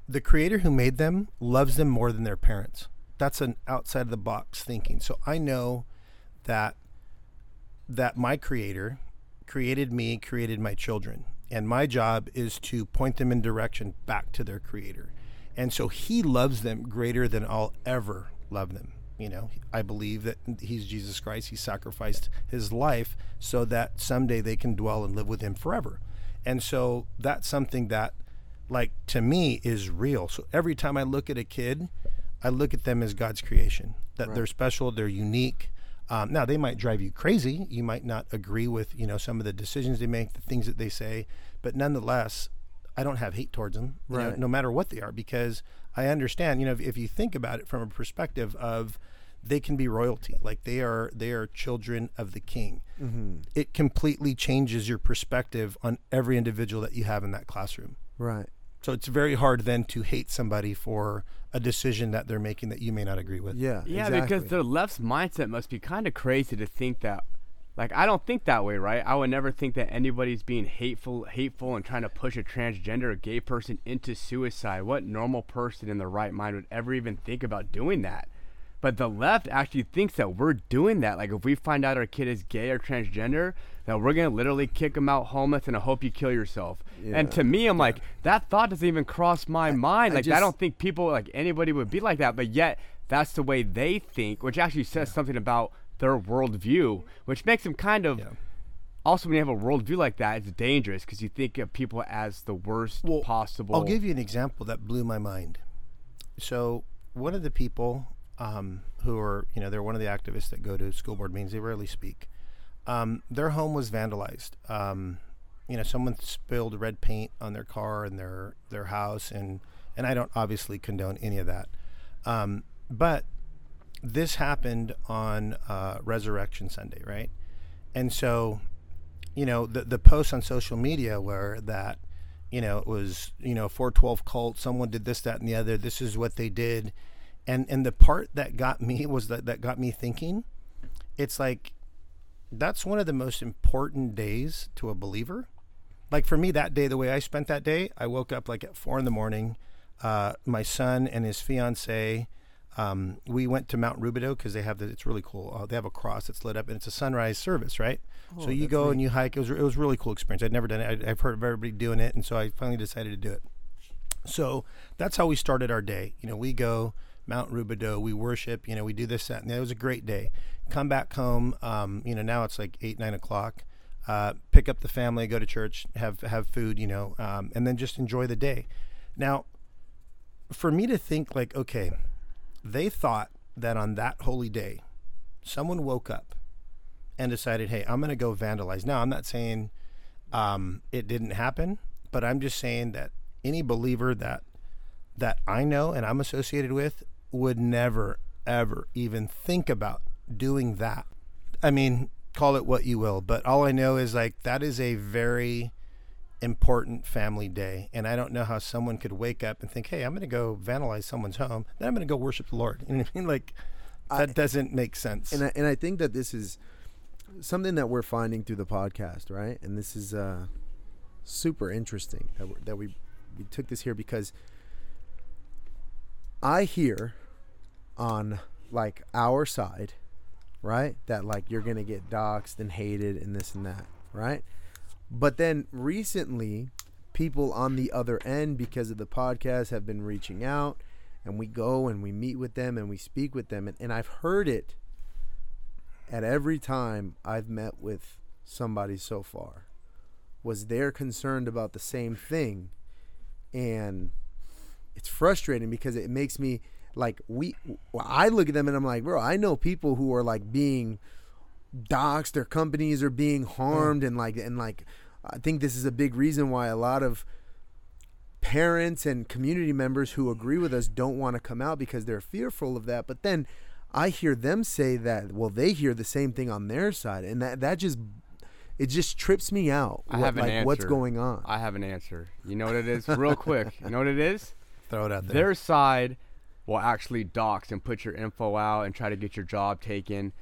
the creator who made them loves them more than their parents. That's an outside of the box thinking. So I know that that my creator created me, created my children, and my job is to point them in direction back to their creator. And so he loves them greater than I'll ever love them. You know, I believe that he's Jesus Christ. He sacrificed his life so that someday they can dwell and live with him forever. And so that's something that like to me is real. So every time I look at a kid, I look at them as God's creation. That Right. they're special, they're unique. Um, now they might drive you crazy. You might not agree with you know some of the decisions they make, the things that they say, but nonetheless, I don't have hate towards them, you know, Right. no matter what they are, because I understand. You know, if, if you think about it from a perspective of they can be royalty, like they are they are children of the King. Mm-hmm. It completely changes your perspective on every individual that you have in that classroom. Right. So it's very hard then to hate somebody for a decision that they're making that you may not agree with. Yeah. Yeah, exactly. because the left's mindset must be kind of crazy to think that. Like I don't think that way, right? I would never think that anybody's being hateful, hateful, and trying to push a transgender or gay person into suicide. What normal person in their right mind would ever even think about doing that? But the left actually thinks that we're doing that. Like if we find out our kid is gay or transgender, that we're gonna literally kick him out homeless and I hope you kill yourself. Yeah. And to me, I'm like, that thought doesn't even cross my mind. Like I just- don't think people like anybody would be like that, but yet that's the way they think, which actually says something about their worldview, which makes them kind of. Yeah. Also, when you have a worldview like that, it's dangerous because you think of people as the worst Well, possible. I'll give you an example that blew my mind. So one of the people um, who are, you know, they're one of the activists that go to school board meetings. They rarely speak. Um, their home was vandalized. Um, you know, someone spilled red paint on their car and their their house, and and I don't obviously condone any of that. Um, but this happened on uh, Resurrection Sunday, right? And so, you know, the the posts on social media were that, you know, it was you know 412 cult. Someone did this, that, and the other. This is what they did, and and the part that got me [LAUGHS] was that that got me thinking. It's like that's one of the most important days to a believer. Like for me, that day, the way I spent that day, I woke up like at four in the morning. Uh, my son and his fiance, um, we went to Mount Rubidoux because they have the. It's really cool. Uh, they have a cross that's lit up, and it's a sunrise service, right? Oh, so you go neat. and you hike. It was it was a really cool experience. I'd never done it. I, I've heard of everybody doing it, and so I finally decided to do it. So that's how we started our day. You know, we go Mount Rubidoux, we worship. You know, we do this, that, and. It was a great day. Come back home. Um, you know, now it's like eight, nine o'clock. Uh, pick up the family, go to church, have have food. You know, um, and then just enjoy the day. Now, for me to think like, okay, they thought that on that holy day, someone woke up and decided, hey, I'm going to go vandalize. Now, I'm not saying um, it didn't happen, but I'm just saying that any believer that that I know and I'm associated with would never ever even think about doing that. I mean, call it what you will, but all I know is like that is a very important family day and I don't know how someone could wake up and think, "Hey, I'm going to go vandalize someone's home. Then I'm going to go worship the Lord." [LAUGHS] You know what I mean? Like that I- doesn't make sense. and I, and I think that this is something that we're finding through the podcast, right? And this is uh, super interesting that that we we took this here because I hear on like our side, right, that like you're gonna get doxxed and hated and this and that, right? But then recently, people on the other end, because of the podcast, have been reaching out, and we go and we meet with them and we speak with them, and, and I've heard it at every time I've met with somebody so far was they're concerned about the same thing and it's frustrating because it makes me like we I look at them and I'm like bro I know people who are like being doxxed their companies are being harmed mm. and like and like I think this is a big reason why a lot of parents and community members who agree with us don't want to come out because they're fearful of that but then I hear them say that well they hear the same thing on their side and that that just it just trips me out I what- have an like what's going on I have an answer. You know what it is? Real quick. You know what it is? [LAUGHS] Throw it out there. Their side will actually dox and put your info out and try to get your job taken.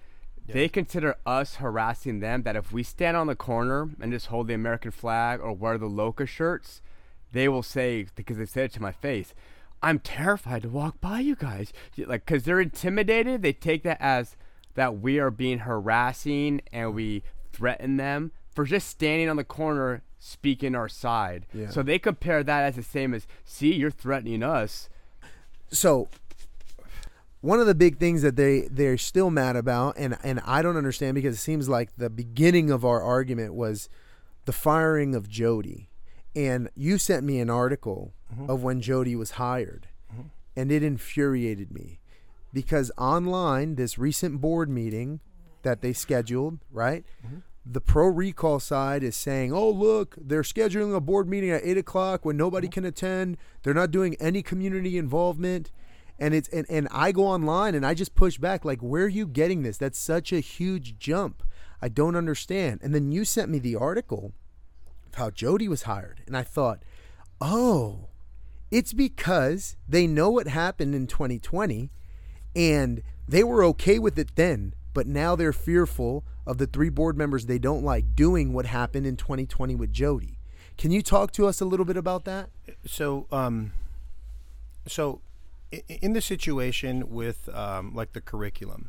They consider us harassing them that if we stand on the corner and just hold the American flag or wear the Loca shirts, they will say, because they said it to my face, I'm terrified to walk by you guys. Like, because they're intimidated, they take that as that we are being harassing and we threaten them for just standing on the corner speaking our side. Yeah. So they compare that as the same as, see, you're threatening us. So one of the big things that they they're still mad about and and I don't understand because it seems like the beginning of our argument was the firing of Jodi. And you sent me an article mm-hmm. of when Jodi was hired mm-hmm. and it infuriated me because online this recent board meeting that they scheduled right mm-hmm. The pro recall side is saying, "Oh, look, they're scheduling a board meeting at eight o'clock when nobody can attend. They're not doing any community involvement." And it's and, and I go online and I just push back, like, "Where are you getting this? That's such a huge jump. I don't understand." And then you sent me the article of how Jodi was hired, and I thought, "Oh, it's because they know what happened in 2020 and they were okay with it then, but now they're fearful of the three board members they don't like doing what happened in 2020 with Jodi. Can you talk to us a little bit about that? so um so in the situation with um, like the curriculum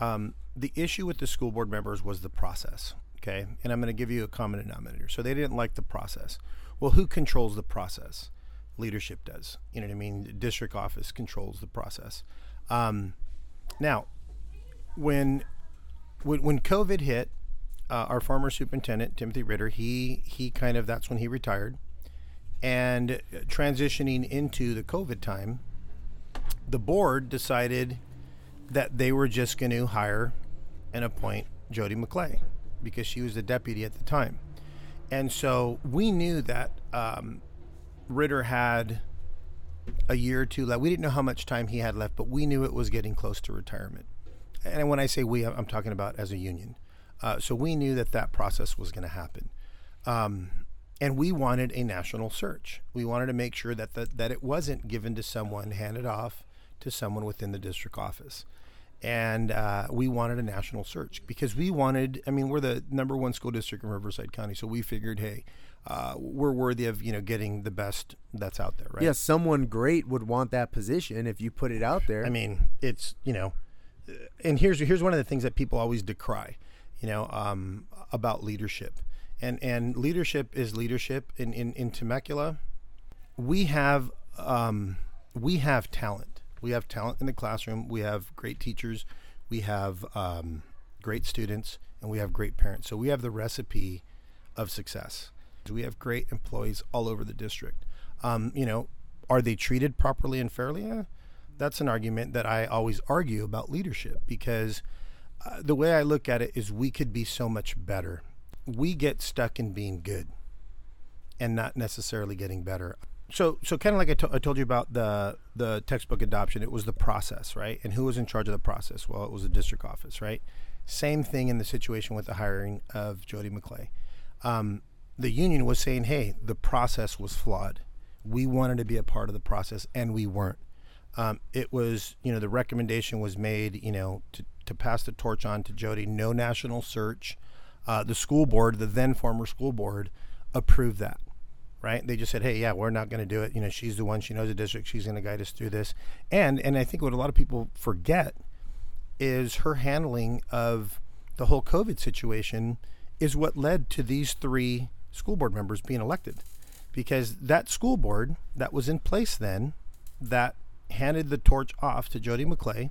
um, the issue with the school board members was the process okay? And i'm going to give you a common denominator. So they didn't like the process. Well who controls the process? Leadership does. You know what i mean? The district office controls the process. Um, now when when, when covid hit uh, our former superintendent timothy ritter he he kind of that's when he retired and transitioning into the COVID time, the board decided that they were just going to hire and appoint Jodi McClay because she was the deputy at the time. And so we knew that um, Ritter had a year or two left. We didn't know how much time he had left, but we knew it was getting close to retirement. And when I say we, I'm talking about as a union. Uh, so we knew that that process was going to happen. Um, and we wanted a national search. We wanted to make sure that the, that it wasn't given to someone, handed off to someone within the district office. And uh, we wanted a national search because we wanted. I mean, we're the number one school district in Riverside County, so we figured, hey, uh, we're worthy of you know getting the best that's out there, right? Yes, someone great would want that position if you put it out there. I mean, it's you know, and here's here's one of the things that people always decry, you know, um, about leadership, and and leadership is leadership. In in in Temecula, we have um, we have talent. We have talent in the classroom. We have great teachers. We have um, great students, and we have great parents. So we have the recipe of success. We have great employees all over the district. Um, you know, are they treated properly and fairly? That's an argument that I always argue about leadership because uh, the way I look at it is we could be so much better. We get stuck in being good and not necessarily getting better. So, so kind of like I, to- I told you about the the textbook adoption, it was the process, right? And who was in charge of the process? Well, it was the district office, right? Same thing in the situation with the hiring of Jodi McClay. Um, the union was saying, "Hey, the process was flawed. We wanted to be a part of the process, and we weren't." Um, it was, you know, the recommendation was made, you know, to, to pass the torch on to Jodi. No national search. Uh, the school board, the then former school board, approved that right? They just said, "Hey, yeah, we're not going to do it. You know, she's the one. She knows the district. She's going to guide us through this." And and I think what a lot of people forget is her handling of the whole COVID situation is what led to these three school board members being elected, because that school board that was in place then, that handed the torch off to Jodi McClay,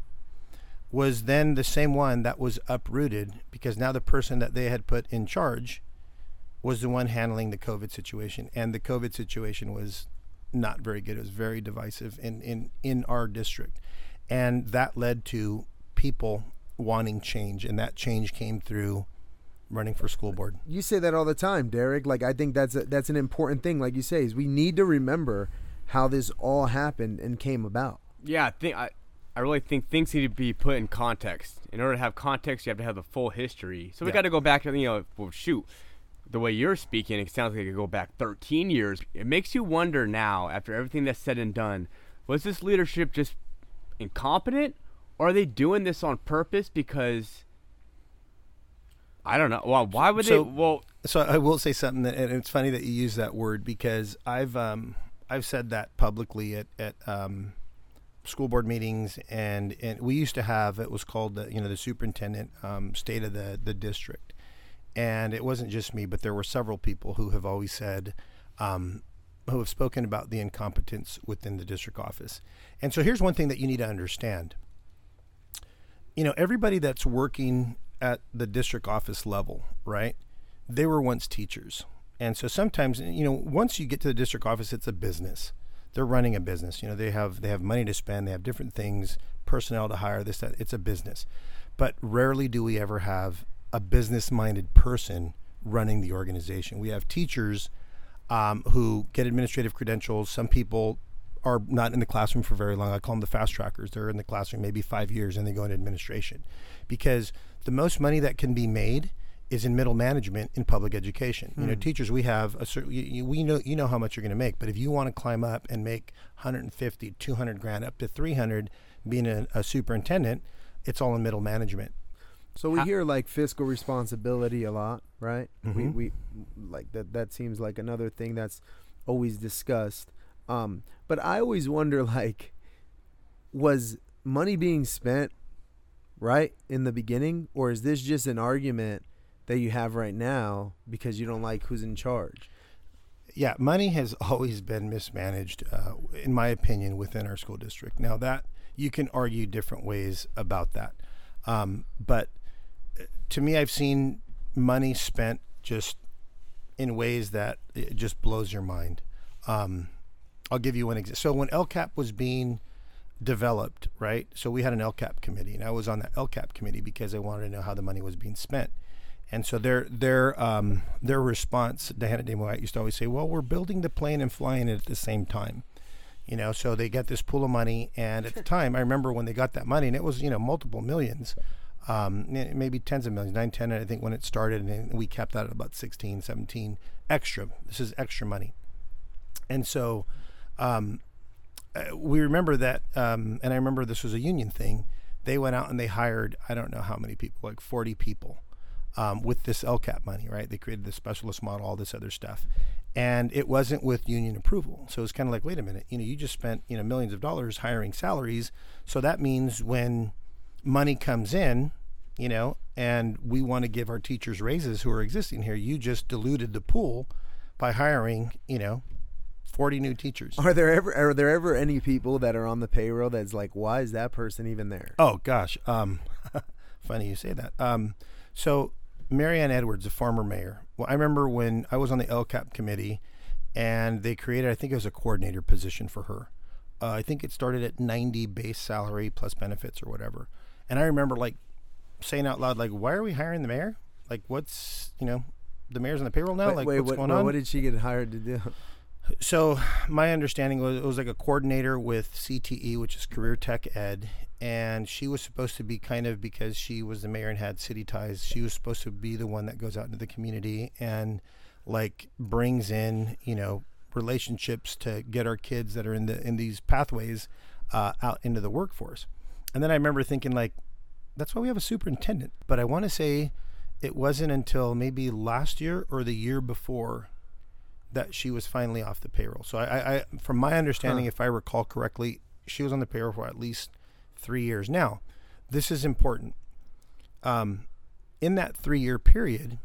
was then the same one that was uprooted because now the person that they had put in charge was the one handling the COVID situation, and the COVID situation was not very good. It was very divisive in in in our district, and that led to people wanting change, and that change came through running for school board. you say that all the time, Derek. Like I think that's a, that's an important thing. Like you say, is we need to remember how this all happened and came about. Yeah, I think I, I really think things need to be put in context. In order to have context, you have to have the full history. So we Yeah. got to go back. You know, well, shoot, the way you're speaking, it sounds like it could go back 13 years. It makes you wonder now, after everything that's said and done, was this leadership just incompetent, or are they doing this on purpose? Because I don't know. Well, why would So- they? Well, So I will say something that, and it's funny that you use that word because I've um, I've said that publicly at at um, school board meetings, and and we used to have it was called the you know the superintendent um, state of the the district, and it wasn't just me, but there were several people who have always said. Um, who have spoken about the incompetence within the district office. And so here's one thing that you need to understand. You know, everybody that's working at the district office level, right? They were once teachers. And so sometimes, you know, once you get to the district office, it's a business. They're running a business. You know, they have they have money to spend, they have different things, personnel to hire, this that it's a business. But rarely do we ever have a business-minded person running the organization. We have teachers um, who get administrative credentials. Some people are not in the classroom for very long. I call them the fast trackers. They're in the classroom maybe five years and they go into administration because the most money that can be made is in middle management in public education. You know, teachers we have a certain you, you, we know you know how much you're going to make, but if you want to climb up and make 150, 200 grand up to 300 being a, a superintendent, it's all in middle management. So we How- hear like fiscal responsibility a lot, right? We Mhm. we like that. That seems like another thing that's always discussed. Um, but I always wonder, [LAUGHS] like, was money being spent right in the beginning, or is this just an argument that you have right now because you don't like who's in charge? Yeah, money has [LAUGHS] always been mismanaged, uh, in my opinion, within our school district. Now that you can argue different ways about that, um, but uh, to me, I've seen money spent just in ways that it just blows your mind. Um, I'll give you one example. So when LCAP was being developed, right? So we had an LCAP committee, and I was on that LCAP committee because I wanted to know how the money was being spent. And so their their um, their response, Diana De White used to always say, "Well, we're building the plane and flying it at the same time." You know, so they get this pool of money, and at the [LAUGHS] time, I remember when they got that money, and it was you know multiple millions, um, maybe tens of millions, nine, ten, I think when it started, and we kept that at about 16, 17 extra. This is extra money, and so um, uh, we remember that, um, and I remember this was a union thing. They went out and they hired I don't know how many people, like forty people, um, with this LCAP money, right? They created the specialist model, all this other stuff, and it wasn't with union approval. So it's kind of like, wait a minute, you know, you just spent you know millions of dollars hiring salaries, so that means when money comes in, you know, and we want to give our teachers raises who are existing here, you just diluted the pool by hiring, you know, 40 new teachers. Are there ever are there ever any people that are on the payroll that's like, why is that person even there? Oh gosh, um, [LAUGHS] funny you say that. Um, so Maryann Edwards, a former mayor. Well, I remember when I was on the LCAP committee, and they created, I think it was a coordinator position for her. Uh, I think it started at 90 base salary plus benefits or whatever. And I remember like saying out loud, like, "Why are we hiring the mayor? Like, what's you know, the mayor's on the payroll now? wait, like, wait, what's what, going on?" what did she get hired to do? So my understanding was it was like a coordinator with CTE, which is Career Tech Ed, and she was supposed to be kind of because she was the mayor and had city ties. She was supposed to be the one that goes out into the community and like brings in you know relationships to get our kids that are in the in these pathways uh, out into the workforce. And then I remember thinking like, that's why we have a superintendent. But I want to say it wasn't until maybe last year or the year before that she was finally off the payroll. So I, I, from my understanding, Huh. if I recall correctly, she was on the payroll for at least three years. Now, this is important. Um, in that three-year period,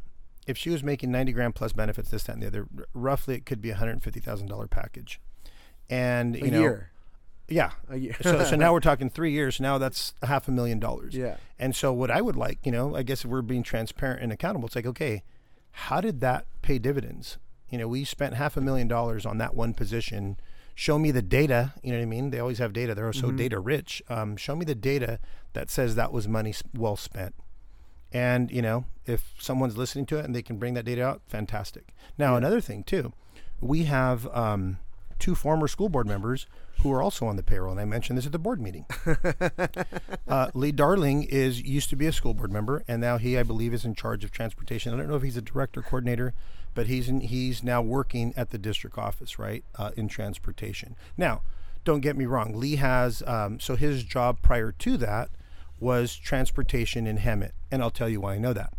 if she was making ninety grand plus benefits, this, that, and the other, r- roughly it could be a hundred fifty thousand dollar package. And you A know, year. yeah. A year. So, so now [LAUGHS] we're talking three years. Now that's half a million dollars. yeah. And so, what I would like, you know, I guess if we're being transparent and accountable, it's like, okay, how did that pay dividends? You know, we spent half a million dollars on that one position. Show me the data. You know what I mean? They always have data. They're so Mhm. data rich. Um, show me the data that says that was money well spent. And you know, if someone's listening to it and they can bring that data out, fantastic. Now, Yeah. another thing too, we have um, two former school board members who are also on the payroll, and I mentioned this at the board meeting. [LAUGHS] uh, Lee Darling is used to be a school board member, and now he, I believe, is in charge of transportation. I don't know if he's a director coordinator, but he's in, he's now working at the district office, right, uh, in transportation. Now, don't get me wrong. Lee has um, so his job prior to that was transportation in Hemet, and I'll tell you why I know that.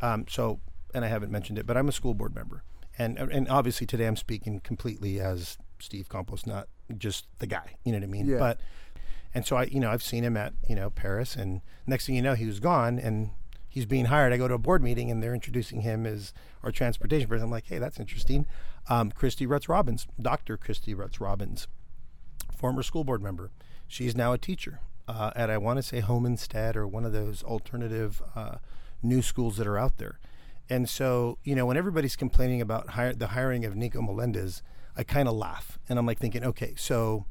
Um, so, and I haven't mentioned it, but I'm a school board member, and and obviously today I'm speaking completely as Steve Campos, not just the guy. You know what I mean? Yeah. But and so I, you know, I've seen him at you know Paris, and next thing you know, he was gone, and he's being hired. I go to a board meeting, and they're introducing him as our transportation person. I'm like, hey, that's interesting. Um, Kristi Rutz Robbins, Dr. Kristi Rutz Robbins, former school board member. She's now a teacher uh, at I want to say Home Instead or one of those alternative uh, new schools that are out there. And so, you know, when everybody's complaining about hire, the hiring of Nico Melendez, I kind of laugh, and I'm like thinking, okay, so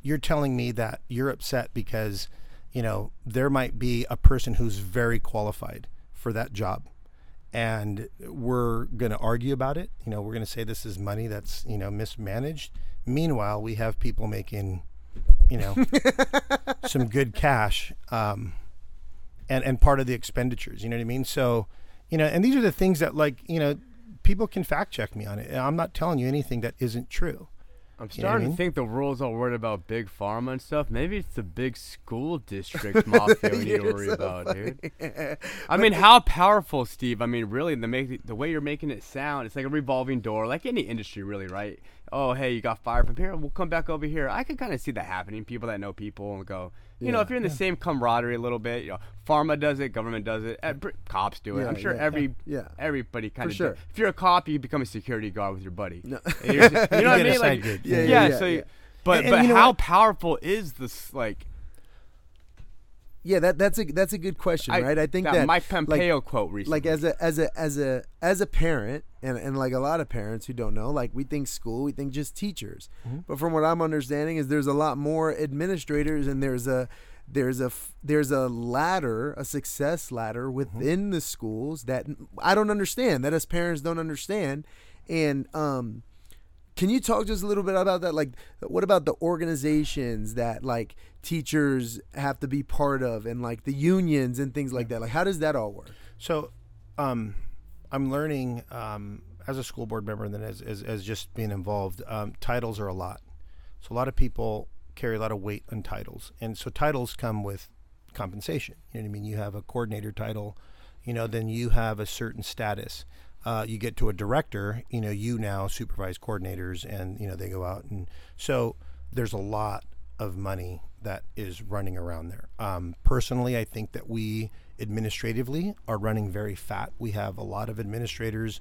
you're telling me that you're upset because, you know, there might be a person who's very qualified for that job. And we're going to argue about it. You know, we're going to say this is money that's, you know, mismanaged. Meanwhile, we have people making, you know, [LAUGHS] some good cash um, and, and part of the expenditures. You know what I mean? So, you know, and these are the things that, like, you know, people can fact check me on it. I'm not telling you anything that isn't true. I'm starting to think the world's all worried about big pharma and stuff. Maybe it's the big school district [LAUGHS] mafia we need to worry so about, dude. [LAUGHS] I mean, how powerful, Steve? I mean, really, the make the way you're making it sound, it's like a revolving door, like any industry, really, right? Oh, hey, you got fired from here. We'll come back over here. I can kind of see that happening. People that know people and go, you know, if you're in the same camaraderie a little bit, you know, pharma does it, government does it, eh, cops do it. Yeah, I'm sure yeah, every yeah. everybody kind of. sure. If you're a cop, you become a security guard with your buddy. No. Just- [LAUGHS] you know what I [LAUGHS] mean? Like. Yeah, yeah, yeah, yeah, so, you- yeah. but And- and but you know how what? powerful is this? Like, Yeah, that that's a that's a good question, right? I think that, that Mike like- Pompeo quote recently. like as a as a as a as a parent and and like a lot of parents who don't know like we think school we think just teachers Mm-hmm. but from what i'm understanding is there's a lot more administrators and there's a there's a there's a ladder a success ladder Mm-hmm. within the schools that i don't understand that as parents don't understand and um can you talk to us a little bit about that like what about the organizations that like teachers have to be part of and like the unions and things like that like how does that all work So, um, I'm learning um, as a school board member, and then as as, as just being involved. Um, titles are a lot. So a lot of people carry a lot of weight on titles, and so titles come with compensation. You know what I mean? You have a coordinator title, you know, then you have a certain status. Uh, you get to a director, you know, you now supervise coordinators, and you know they go out, and so there's a lot of money that is running around there. Um, personally, I think that we administratively are running very fat. We have a lot of administrators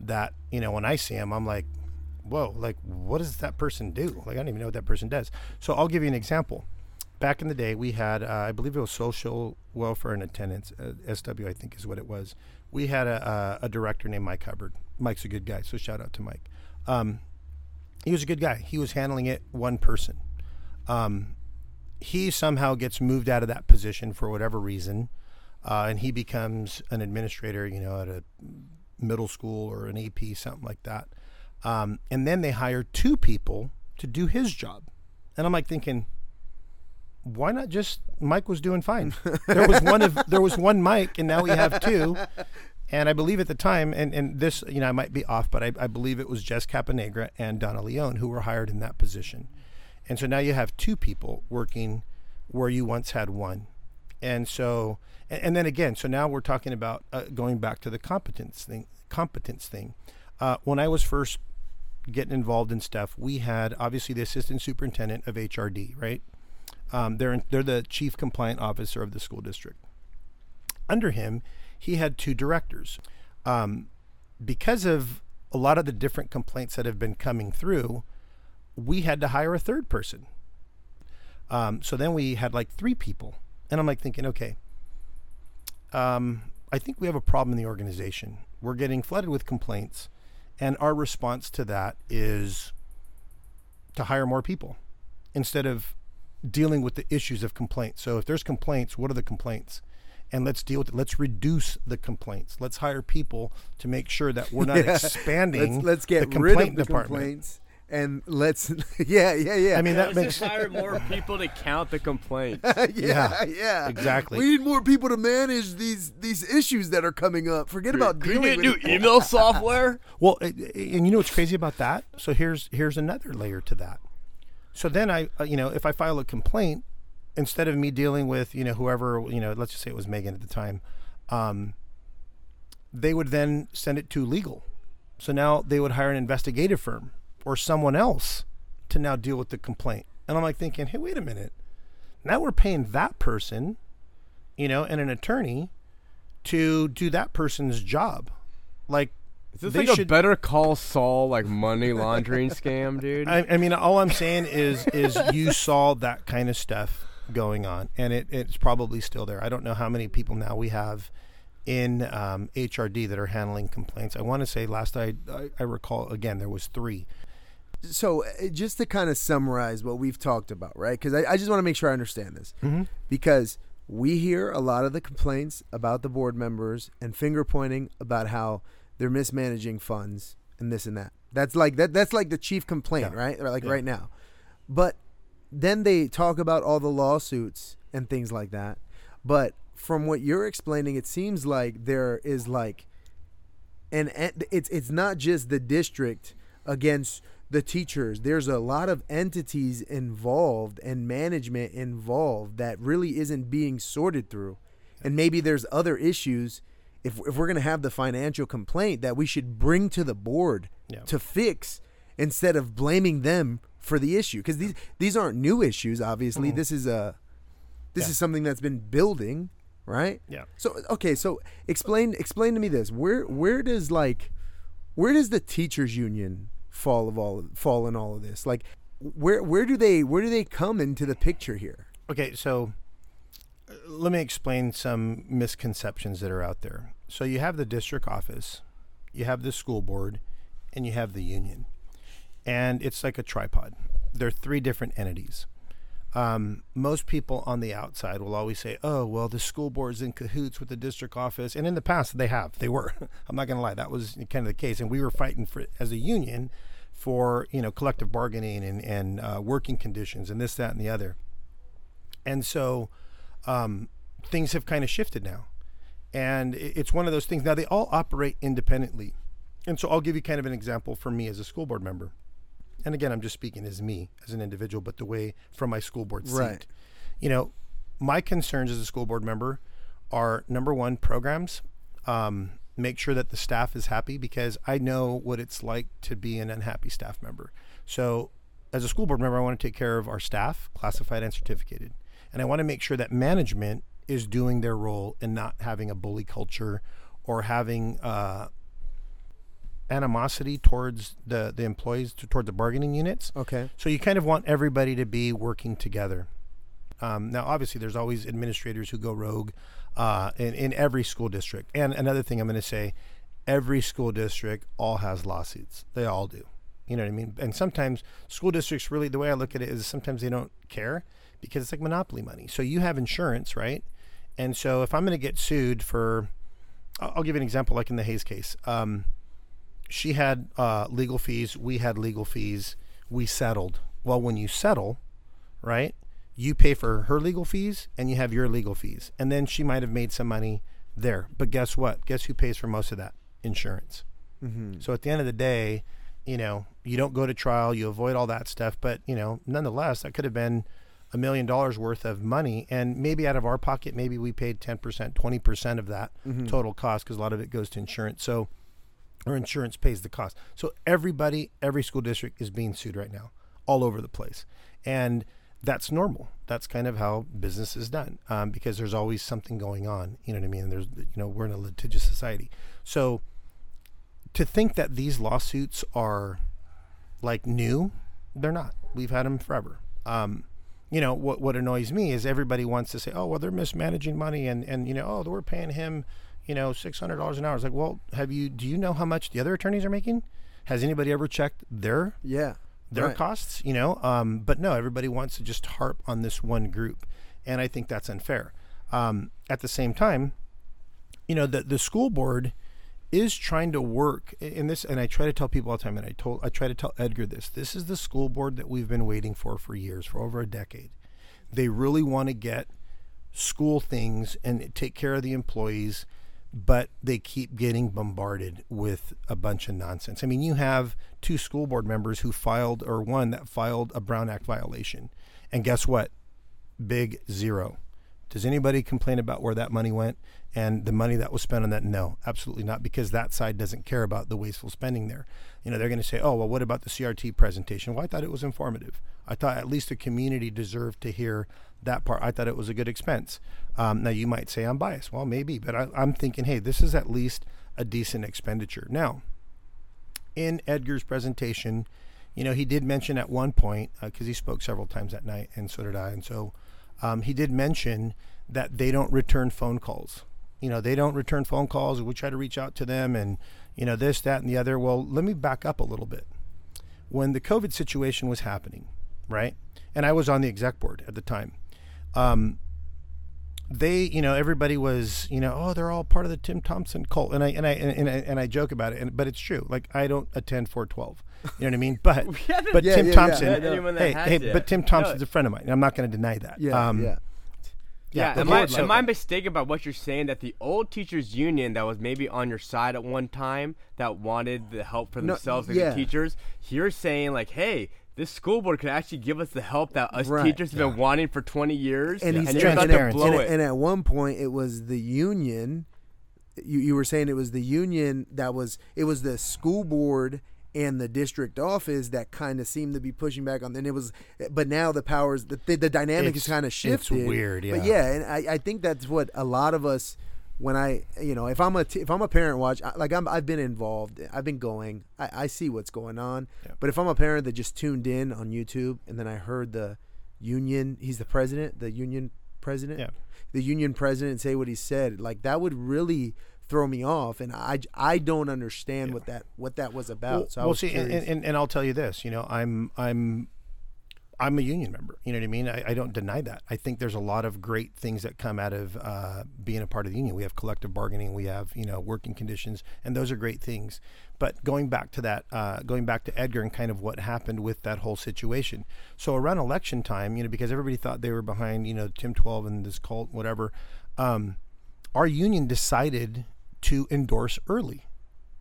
that, you know, when I see them, I'm like, whoa, like, what does that person do? Like, I don't even know what that person does. So I'll give you an example. Back in the day, we had, uh, I believe it was social welfare and attendance, uh, SW, I think is what it was. We had a, a, a director named Mike Hubbard. Mike's a good guy, so shout out to Mike. Um, he was a good guy. He was handling it one person. Um, he somehow gets moved out of that position for whatever reason, uh, and he becomes an administrator, you know, at a middle school or an AP, something like that. Um, and then they hire two people to do his job, and I'm like thinking, why not just Mike was doing fine? there was one of there was one Mike, and now we have two. And I believe at the time, and, and this, you know, I might be off, but I, I believe it was Jess Capanegra and Donna Leone who were hired in that position. And so now you have two people working where you once had one. And so, and, and then again, so now we're talking about uh, going back to the competence thing. Competence thing. Uh, when I was first getting involved in stuff, we had obviously the assistant superintendent of HRD, right? Um, they're in, they're the chief compliant officer of the school district. Under him, he had two directors. Um, because of a lot of the different complaints that have been coming through, we had to hire a third person. Um, so then we had like three people. And I'm like thinking, okay, um, I think we have a problem in the organization. We're getting flooded with complaints. And our response to that is to hire more people instead of dealing with the issues of complaints. So if there's complaints, what are the complaints? And let's deal with it. Let's reduce the complaints. Let's hire people to make sure that we're not [LAUGHS] Yeah. expanding let's let's get the rid of the department. complaints and let's [LAUGHS] yeah yeah yeah I mean, that Let's makes just hire more people to count the complaints. [LAUGHS] yeah Yeah, yeah exactly. we need more people to manage these these issues that are coming up forget about Can you dealing get with new email software? Well, and you know what's crazy about that? So here's here's another layer to that. So then I, uh, you know, if I file a complaint, instead of me dealing with you know whoever you know, let's just say it was Megan at the time, um, they would then send it to legal. So now they would hire an investigative firm or someone else to now deal with the complaint. And I'm like thinking, hey, wait a minute. Now we're paying that person, you know, and an attorney to do that person's job. Like, Is this they like a should- Better Call Saul like money laundering [LAUGHS] scam, dude? I, I mean, all I'm saying is, is you saw that kind of stuff going on, and it, it's probably still there. I don't know how many people now we have in um, HRD that are handling complaints. I want to say last I, I I recall again there was three. So uh, just to kind of summarize what we've talked about, right? Because I, I just want to make sure I understand this. Mm-hmm. because we hear a lot of the complaints about the board members and finger pointing about how they're mismanaging funds and this and that. That's like that. That's like the chief complaint, Yeah. right? Like Yeah. right now. But then they talk about all the lawsuits and things like that. But from what you're explaining, it seems like there is like, and it's it's not just the district against the teachers. There's a lot of entities involved and management involved that really isn't being sorted through. And maybe there's other issues if if we're going to have the financial complaint that we should bring to the board Yeah. to fix instead of blaming them for the issue because these these aren't new issues obviously. Mhm. This is a this Yeah. is something that's been building, right? Yeah. So okay, so explain explain to me this. Where where does like where does the teachers union fall of all fall in all of this? Like where where do they where do they come into the picture here? Okay, so let me explain some misconceptions that are out there. So you have the district office, you have the school board, and you have the union. And it's like a tripod. They're three different entities. Um, most people on the outside will always say, "Oh, well, the school board's in cahoots with the district office," and in the past they have. They were. [LAUGHS] I'm not going to lie. That was kind of the case, and we were fighting for as a union for you know collective bargaining and and uh, working conditions and this, that, and the other. And so um, things have kind of shifted now. And it's one of those things. Now, they all operate independently. And so I'll give you kind of an example for me as a school board member. And again, I'm just speaking as me, as an individual, but the way from my school board seat. Right. You know, my concerns as a school board member are number one, programs. Um, make sure that the staff is happy because I know what it's like to be an unhappy staff member. So, as a school board member, I want to take care of our staff, classified and certificated. And I want to make sure that management is doing their role and not having a bully culture or having uh, animosity towards the, the employees, to, toward the bargaining units. Okay. So you kind of want everybody to be working together. Um, now, obviously, there's always administrators who go rogue uh, in, in every school district. And another thing I'm going to say every school district all has lawsuits. They all do. You know what I mean? And sometimes school districts really, the way I look at it is sometimes they don't care because it's like monopoly money. So you have insurance, right? And so if I'm going to get sued for, I'll I'll give you an example, like in the Hayes case. Um, she had uh, legal fees. We had legal fees. We settled. Well, when you settle, right, you pay for her legal fees and you have your legal fees. And then she might have made some money there. But guess what? Guess who pays for most of that? Insurance. Mm-hmm. So at the end of the day, you know, you don't go to trial, you avoid all that stuff. But, you know, nonetheless, that could have been a million dollars worth of money. And maybe out of our pocket, maybe we paid 10%, 20% of that Mhm. total cost because a lot of it goes to insurance. So, or insurance pays the cost. So everybody, every school district is being sued right now, all over the place, and that's normal. That's kind of how business is done um, because there's always something going on. You know what I mean? There's, you know, we're in a litigious society. So, to think that these lawsuits are like new, they're not. We've had them forever. Um, you know what? What annoys me is everybody wants to say, "Oh, well, they're mismanaging money," and and you know, "Oh, we're paying him." you know, six hundred dollars an hour. It's like, well, have you? Do you know how much the other attorneys are making? Has anybody ever checked their Yeah. their Right. costs? You know, um, but no, everybody wants to just harp on this one group, and I think that's unfair. Um, at the same time, you know, the the school board is trying to work in this, and I try to tell people all the time, and I told I try to tell Edgar this. This is the school board that we've been waiting for for years, for over a decade. They really want to get school things and take care of the employees but they keep getting bombarded with a bunch of nonsense. I mean, you have two school board members who filed, or one that filed a Brown Act violation. And guess what? Big zero. Does anybody complain about where that money went and the money that was spent on that? No, absolutely not, because that side doesn't care about the wasteful spending there. You know, they're going to say, oh, well, what about the CRT presentation? Well, I thought it was informative. I thought at least the community deserved to hear that part. I thought it was a good expense. Um, now, you might say I'm biased. Well, maybe, but I, I'm thinking, hey, this is at least a decent expenditure. Now, in Edgar's presentation, you know, he did mention at one point, because uh, he spoke several times that night, and so did I, and so um, he did mention that they don't return phone calls. You know, they don't return phone calls. We try to reach out to them and, you know, this, that, and the other. Well, let me back up a little bit. When the COVID situation was happening, right? And I was on the exec board at the time. Um, they, you know, everybody was, you know, oh, they're all part of the Tim Thompson cult, and I and I and, I, and I joke about it, and, but it's true. Like I don't attend 412, you know what I mean? But [LAUGHS] but Yeah, Tim yeah, Thompson, yeah. hey, hey, but Tim Thompson's a friend of mine. I'm not going to deny that. Yeah, Um, yeah. Yeah, the am, I, am I mistaken about what you're saying that the old teachers union that was maybe on your side at one time that wanted the help for No, themselves as yeah. the teachers, you're saying like, hey, this school board could actually give us the help that us Right. teachers have been wanting for 20 years, and and, he's you're about to blow and, it. and at one point it was the union you, you were saying it was the union that was it was the school board and the district office that kind of seemed to be pushing back on and it was but now the powers the, the, the dynamic is It's- kind of shifting. it's shifted weird, but yeah. yeah and I, I think that's what a lot of us when I you know if I'm a t- if I'm a parent watch I, like I'm I've been involved I've been going I, I see what's going on Yeah. but if I'm a parent that just tuned in on YouTube and then I heard the union he's the president the union president Yeah. the union president say what he said like that would really throw me off and I, I don't understand what that what that was about Well, so i well, see, and, and and i'll tell you this. You know, I'm I'm I'm a union member. You know what I mean? I, I don't deny that. I think there's a lot of great things that come out of uh, being a part of the union. We have collective bargaining. We have you know working conditions, and those are great things. But going back to that, uh, going back to Edgar and kind of what happened with that whole situation. So around election time, you know, because everybody thought they were behind, you know, Tim Twelve and this cult, whatever. Um, our union decided to endorse early.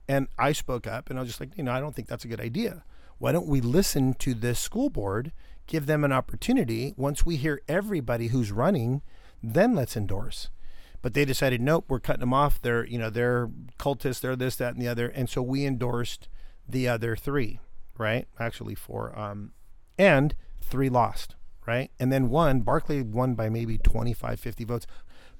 And I spoke up and I was just like, you know, I don't think that's a good idea. Why don't we listen to this school board, give them an opportunity? Once we hear everybody who's running, then let's endorse. But they decided, nope, we're cutting them off. They're, you know, they're cultists, they're this, that, and the other. And so we endorsed the other three, right? Actually, four. Um, and three lost, right? And then one, Barclay won by maybe 25, 50 votes.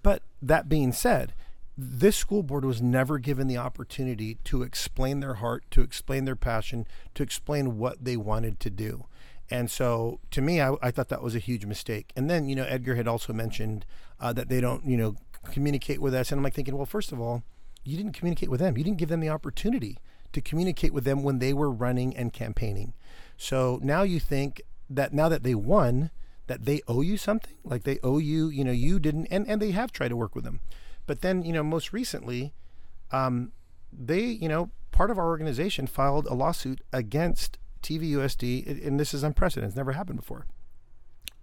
But that being said, this school board was never given the opportunity to explain their heart, to explain their passion, to explain what they wanted to do. And so to me, I, I thought that was a huge mistake. And then, you know, Edgar had also mentioned uh, that they don't, you know, communicate with us. And I'm like thinking, well, first of all, you didn't communicate with them. You didn't give them the opportunity to communicate with them when they were running and campaigning. So now you think that now that they won, that they owe you something? Like they owe you, you know, you didn't, and, and they have tried to work with them. But then, you know, most recently, um, they, you know, part of our organization filed a lawsuit against TVUSD, and this is unprecedented, it's never happened before,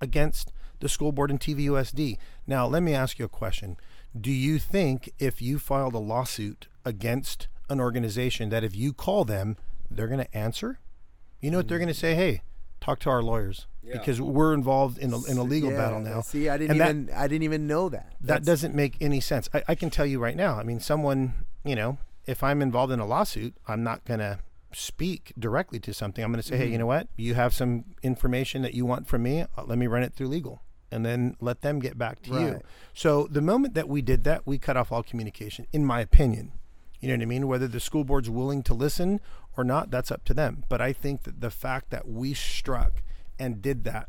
against the school board and TVUSD. Now, let me ask you a question. Do you think if you filed a lawsuit against an organization that if you call them, they're going to answer? You know what they're going to say? Hey, talk to our lawyers because we're involved in a, in a legal Yeah, battle now. see I didn't And that- even I didn't even know that that doesn't make any sense. I, I can tell you right now. I mean, someone, you know, if I'm involved in a lawsuit, I'm not going to speak directly to something. I'm going to say, hey, Mm-hmm. you know what? You have some information that you want from me. Uh, let me run it through legal and then let them get back to you. So the moment that we did that, we cut off all communication, in my opinion. You know what I mean? Whether the school board's willing to listen or not, that's up to them. But I think that the fact that we struck and did that,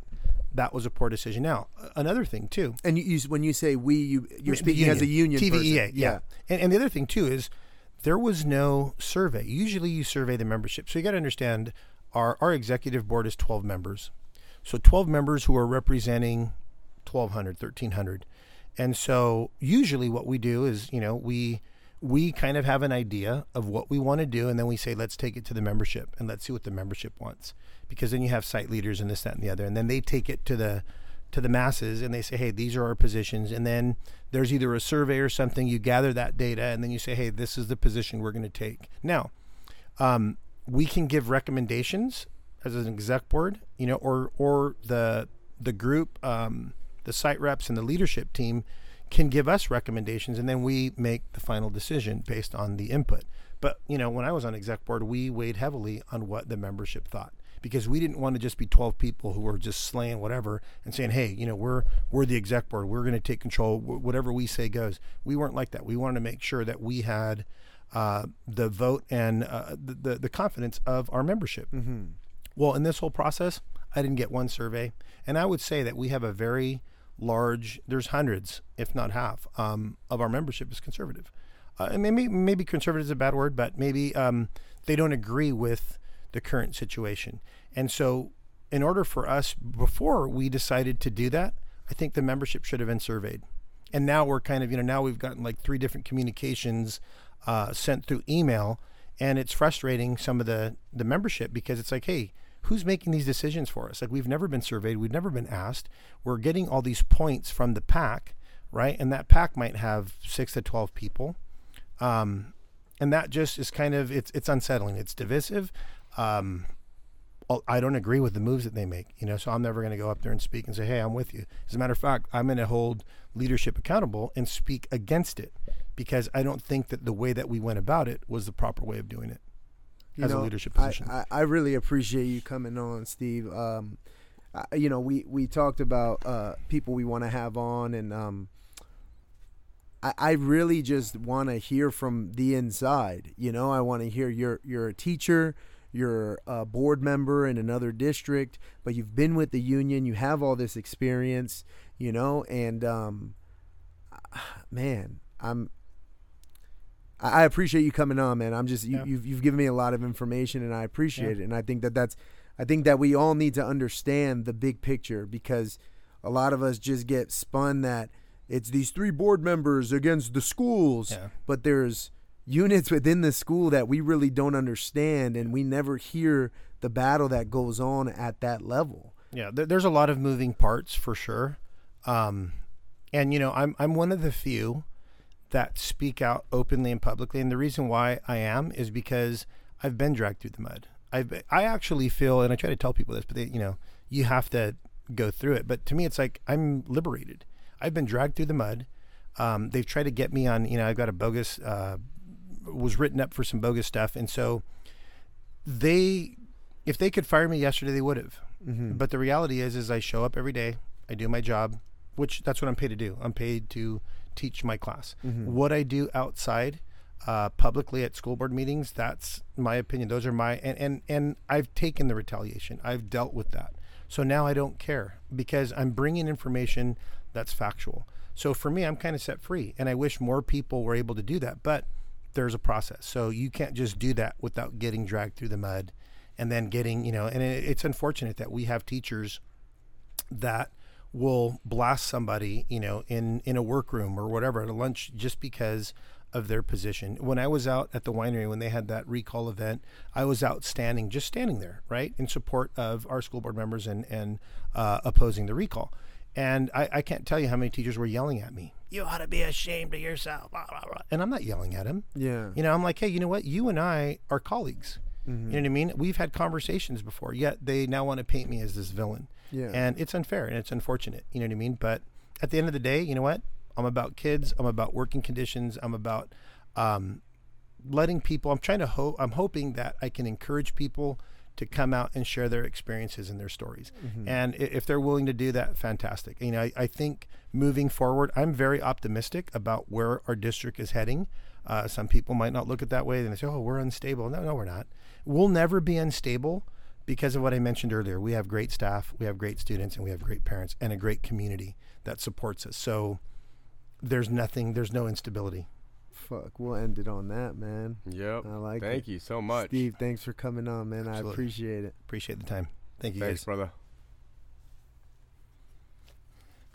that was a poor decision. Now, another thing too, and you, you when you say we you you're speaking as a union TVEA. E yeah. And, and the other thing too is there was no survey. Usually you survey the membership. So you got to understand our our executive board is 12 members. So 12 members who are representing 1200, 1300. And so usually what we do is, you know, we we kind of have an idea of what we want to do and then we say let's take it to the membership and let's see what the membership wants. Because then you have site leaders and this that and the other and then they take it to the to the masses and they say hey these are our positions and then there's either a survey or something you gather that data and then you say hey this is the position we're going to take. Now um, we can give recommendations as an exec board you know or or the the group um, the site reps and the leadership team can give us recommendations, and then we make the final decision based on the input. But you know, when I was on exec board, we weighed heavily on what the membership thought because we didn't want to just be 12 people who were just slaying whatever and saying, "Hey, you know, we're we're the exec board. We're going to take control. Whatever we say goes." We weren't like that. We wanted to make sure that we had uh, the vote and uh, the, the, the confidence of our membership. Mm-hmm. Well, in this whole process, I didn't get one survey, and I would say that we have a very large. There's hundreds, if not half, um, of our membership is conservative. Uh, maybe maybe conservative is a bad word, but maybe um, they don't agree with the current situation. And so, in order for us, before we decided to do that, I think the membership should have been surveyed. And now we're kind of, you know, now we've gotten like three different communications uh, sent through email, and it's frustrating some of the the membership because it's like, hey, who's making these decisions for us? Like we've never been surveyed, we've never been asked. We're getting all these points from the pack, right? And that pack might have six to twelve people, um, and that just is kind of it's it's unsettling. It's divisive. Um, I don't agree with the moves that they make, you know. So I'm never going to go up there and speak and say, "Hey, I'm with you." As a matter of fact, I'm going to hold leadership accountable and speak against it because I don't think that the way that we went about it was the proper way of doing it You as know, a leadership I, position. I, I really appreciate you coming on, Steve. Um, I, you know, we, we talked about uh, people we want to have on, and um, I, I really just want to hear from the inside. You know, I want to hear you're you're a teacher, you're a board member in another district, but you've been with the union, you have all this experience, you know, and um, [SIGHS] man, I'm. I I appreciate you coming on, man. I'm just you, Yeah. you've you've given me a lot of information, and I appreciate it. And I think that that's, I think that we all need to understand the big picture because a lot of us just get spun that it's these three board members against the schools, yeah. but there's units within the school that we really don't understand, and we never hear the battle that goes on at that level. Yeah, there's a lot of moving parts for sure, um, and you know, I'm I'm one of the few that speak out openly and publicly, and the reason why I am is because I've been dragged through the mud. I've I actually feel, and I try to tell people this, but they, you know, you have to go through it. But to me, it's like I'm liberated. I've been dragged through the mud. Um, they've tried to get me on. You know, I've got a bogus. Uh, was written up for some bogus stuff, and so they, if they could fire me yesterday, they would have. Mm-hmm. But the reality is, is I show up every day. I do my job, which that's what I'm paid to do. I'm paid to teach my class. Mm-hmm. What I do outside, uh, publicly at school board meetings, that's my opinion. Those are my and and and I've taken the retaliation. I've dealt with that. So now I don't care because I'm bringing information that's factual. So for me, I'm kind of set free, and I wish more people were able to do that. But there's a process, so you can't just do that without getting dragged through the mud, and then getting you know. And it, it's unfortunate that we have teachers that will blast somebody, you know, in in a workroom or whatever at a lunch just because of their position. When I was out at the winery when they had that recall event, I was out standing, just standing there, right, in support of our school board members and and uh, opposing the recall. And I, I can't tell you how many teachers were yelling at me. You ought to be ashamed of yourself. Blah, blah, blah. And I'm not yelling at him. Yeah. You know, I'm like, hey, you know what? You and I are colleagues. Mhm. You know what I mean? We've had conversations before, yet they now want to paint me as this villain Yeah. and it's unfair and it's unfortunate you know what i mean? But at the end of the day you know what? I'm about kids i'm about working conditions i'm about um, letting people i'm trying to hope i'm hoping that i can encourage people to come out and share their experiences and their stories. Mhm. and if they're willing to do that fantastic. You know I, I think moving forward i'm very optimistic about where our district is heading. Uh, some people might not look at that way and they say oh we're unstable. No no we're not. We'll never be unstable because of what I mentioned earlier. We have great staff, we have great students, and we have great parents and a great community that supports us. So there's nothing, there's no instability. Fuck, we'll end it on that, man. Yep. I like Thank it. you so much. Steve, thanks for coming on, man. I appreciate it. Appreciate the time. Thank you Thanks, guys. brother.